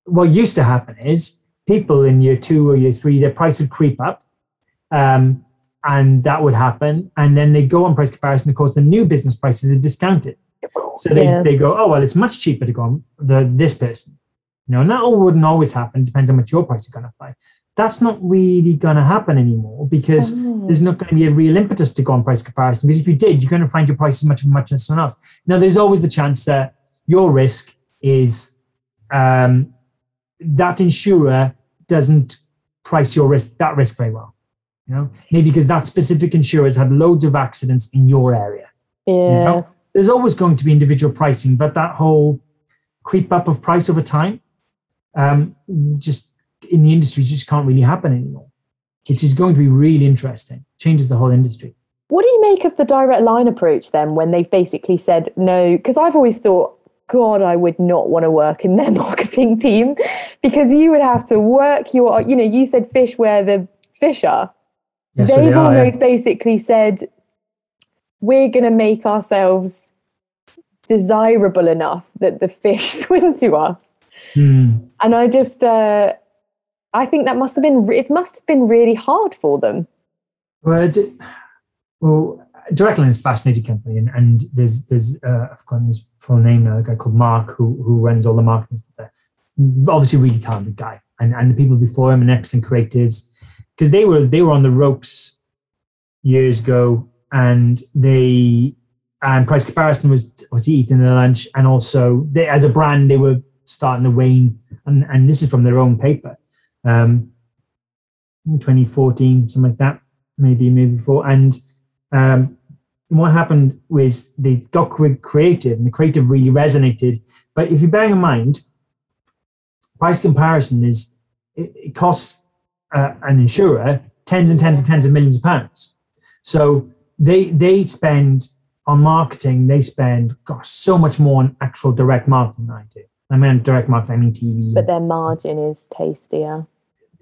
What used to happen is people in year two or year three, their price would creep up, um, and that would happen. And then they go on price comparison. Of course, the new business prices are discounted, so they, Yeah. they go, oh well, it's much cheaper to go on the this person. You know, and that all wouldn't always happen. Depends on what your price is going to apply. That's not really going to happen anymore because Oh. there's not going to be a real impetus to go on price comparison. Because if you did, you're going to find your price as much as much as someone else. Now, there's always the chance that your risk is um, that insurer doesn't price your risk that risk very well. You know, maybe because that specific insurer has had loads of accidents in your area. yeah. You know? There's always going to be individual pricing, but that whole creep up of price over time, um, just in the industry, just can't really happen anymore. Which is going to be really interesting. Changes the whole industry. What do you make of the direct line approach then when they've basically said no? Because I've always thought, God, I would not want to work in their marketing team because you would have to work your, you know, you said fish where the fish are. Yes, they've they are, yeah. almost basically said, we're going to make ourselves desirable enough that the fish swim to us. Hmm. And I just, uh, I think that must have been, it must have been really hard for them. Well, well, Direct Line is a fascinating company, and, and there's there's uh, I've forgotten his full name now, a guy called Mark who who runs all the marketing there. Obviously, really talented guy, and and the people before him and excellent creatives, because they were they were on the ropes years ago, and they and price comparison was was eating their lunch, and also they as a brand they were starting to wane, and and this is from their own paper, um, 2014 something like that, maybe maybe before, and um, what happened was they got cre- creative, and the creative really resonated. But if you're bearing in mind, price comparison is it, it costs uh, an insurer tens and tens and tens of millions of pounds. So they they spend on marketing, they spend gosh so much more on actual direct marketing than I do. I mean direct marketing, I mean TV. But their margin is tastier.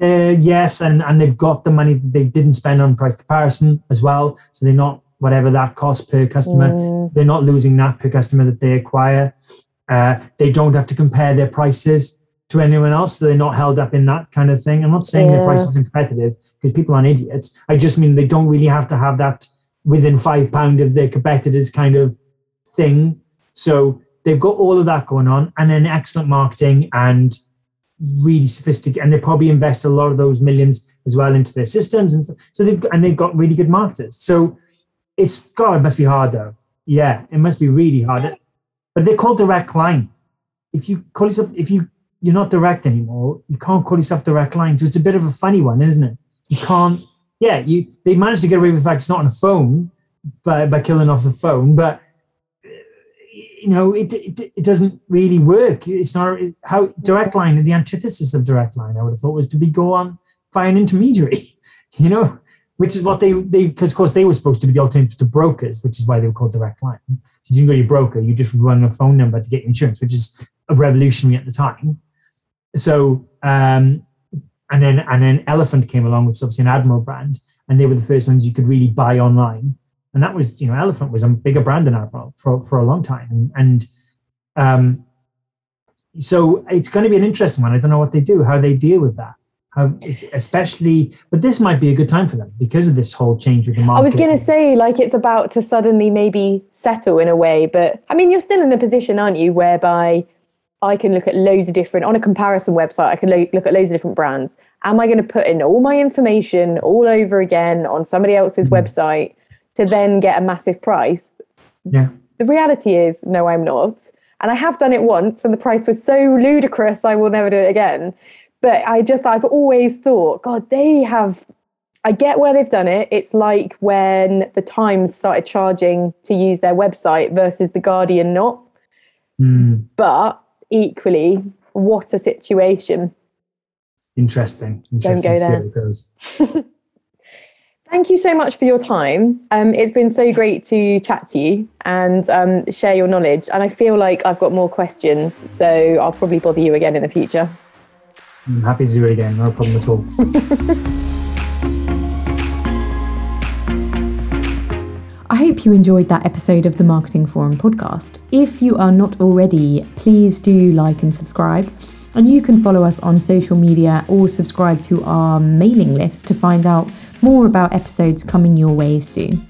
Uh, yes, and, and they've got the money that they didn't spend on price comparison as well. So they're not whatever that costs per customer. Mm. They're not losing that per customer that they acquire. Uh, they don't have to compare their prices to anyone else, so they're not held up in that kind of thing. I'm not saying their Yeah. prices are competitive because people aren't idiots. I just mean they don't really have to have that within five pound of their competitors kind of thing. So they've got all of that going on, and then excellent marketing and really sophisticated, and they probably invest a lot of those millions as well into their systems, and stuff. so they've and they've got really good marketers. So it's God, it must be hard though. Yeah, it must be really hard. But they're called direct line. If you call yourself, if you you're not direct anymore, you can't call yourself direct line. So it's a bit of a funny one, isn't it? You can't. Yeah, you they managed to get away with the fact it's not on a phone by by killing off the phone, but you know it, it it doesn't really work. It's not how direct line. The antithesis of direct line, I would have thought, was to be go on by an intermediary. You know, which is what they they because of course they were supposed to be the alternative to brokers, which is why they were called direct line. So you didn't go to your broker, you just run a phone number to get insurance, which is a revolutionary at the time. So um, and then and then Elephant came along, which is obviously an Admiral brand, and they were the first ones you could really buy online. And that was, you know, Elephant was a bigger brand than Admiral for for a long time, and, and um, so it's going to be an interesting one. I don't know what they do, how they deal with that. How, especially, but this might be a good time for them because of this whole change with the market. I was going to say, like, it's about to suddenly maybe settle in a way, but I mean, you're still in a position, aren't you, whereby I can look at loads of different, on a comparison website, I can lo- look at loads of different brands. Am I going to put in all my information all over again on somebody else's Mhm. website to then get a massive price? yeah. The reality is, no, I'm not. And I have done it once, and the price was so ludicrous, I will never do it again. But I just, I've always thought, God, they have, I get where they've done it. It's like when the Times started charging to use their website versus the Guardian not. Mm, But equally, what a situation. interesting. Don't go to see how there. it goes. Thank you so much for your time. Um, it's been so great to chat to you and um, share your knowledge. And I feel like I've got more questions, so I'll probably bother you again in the future. I'm happy to do it again. No problem at all. I hope you enjoyed that episode of the Marketing Forum podcast. If you are not already, please do like and subscribe. And you can follow us on social media or subscribe to our mailing list to find out more about episodes coming your way soon.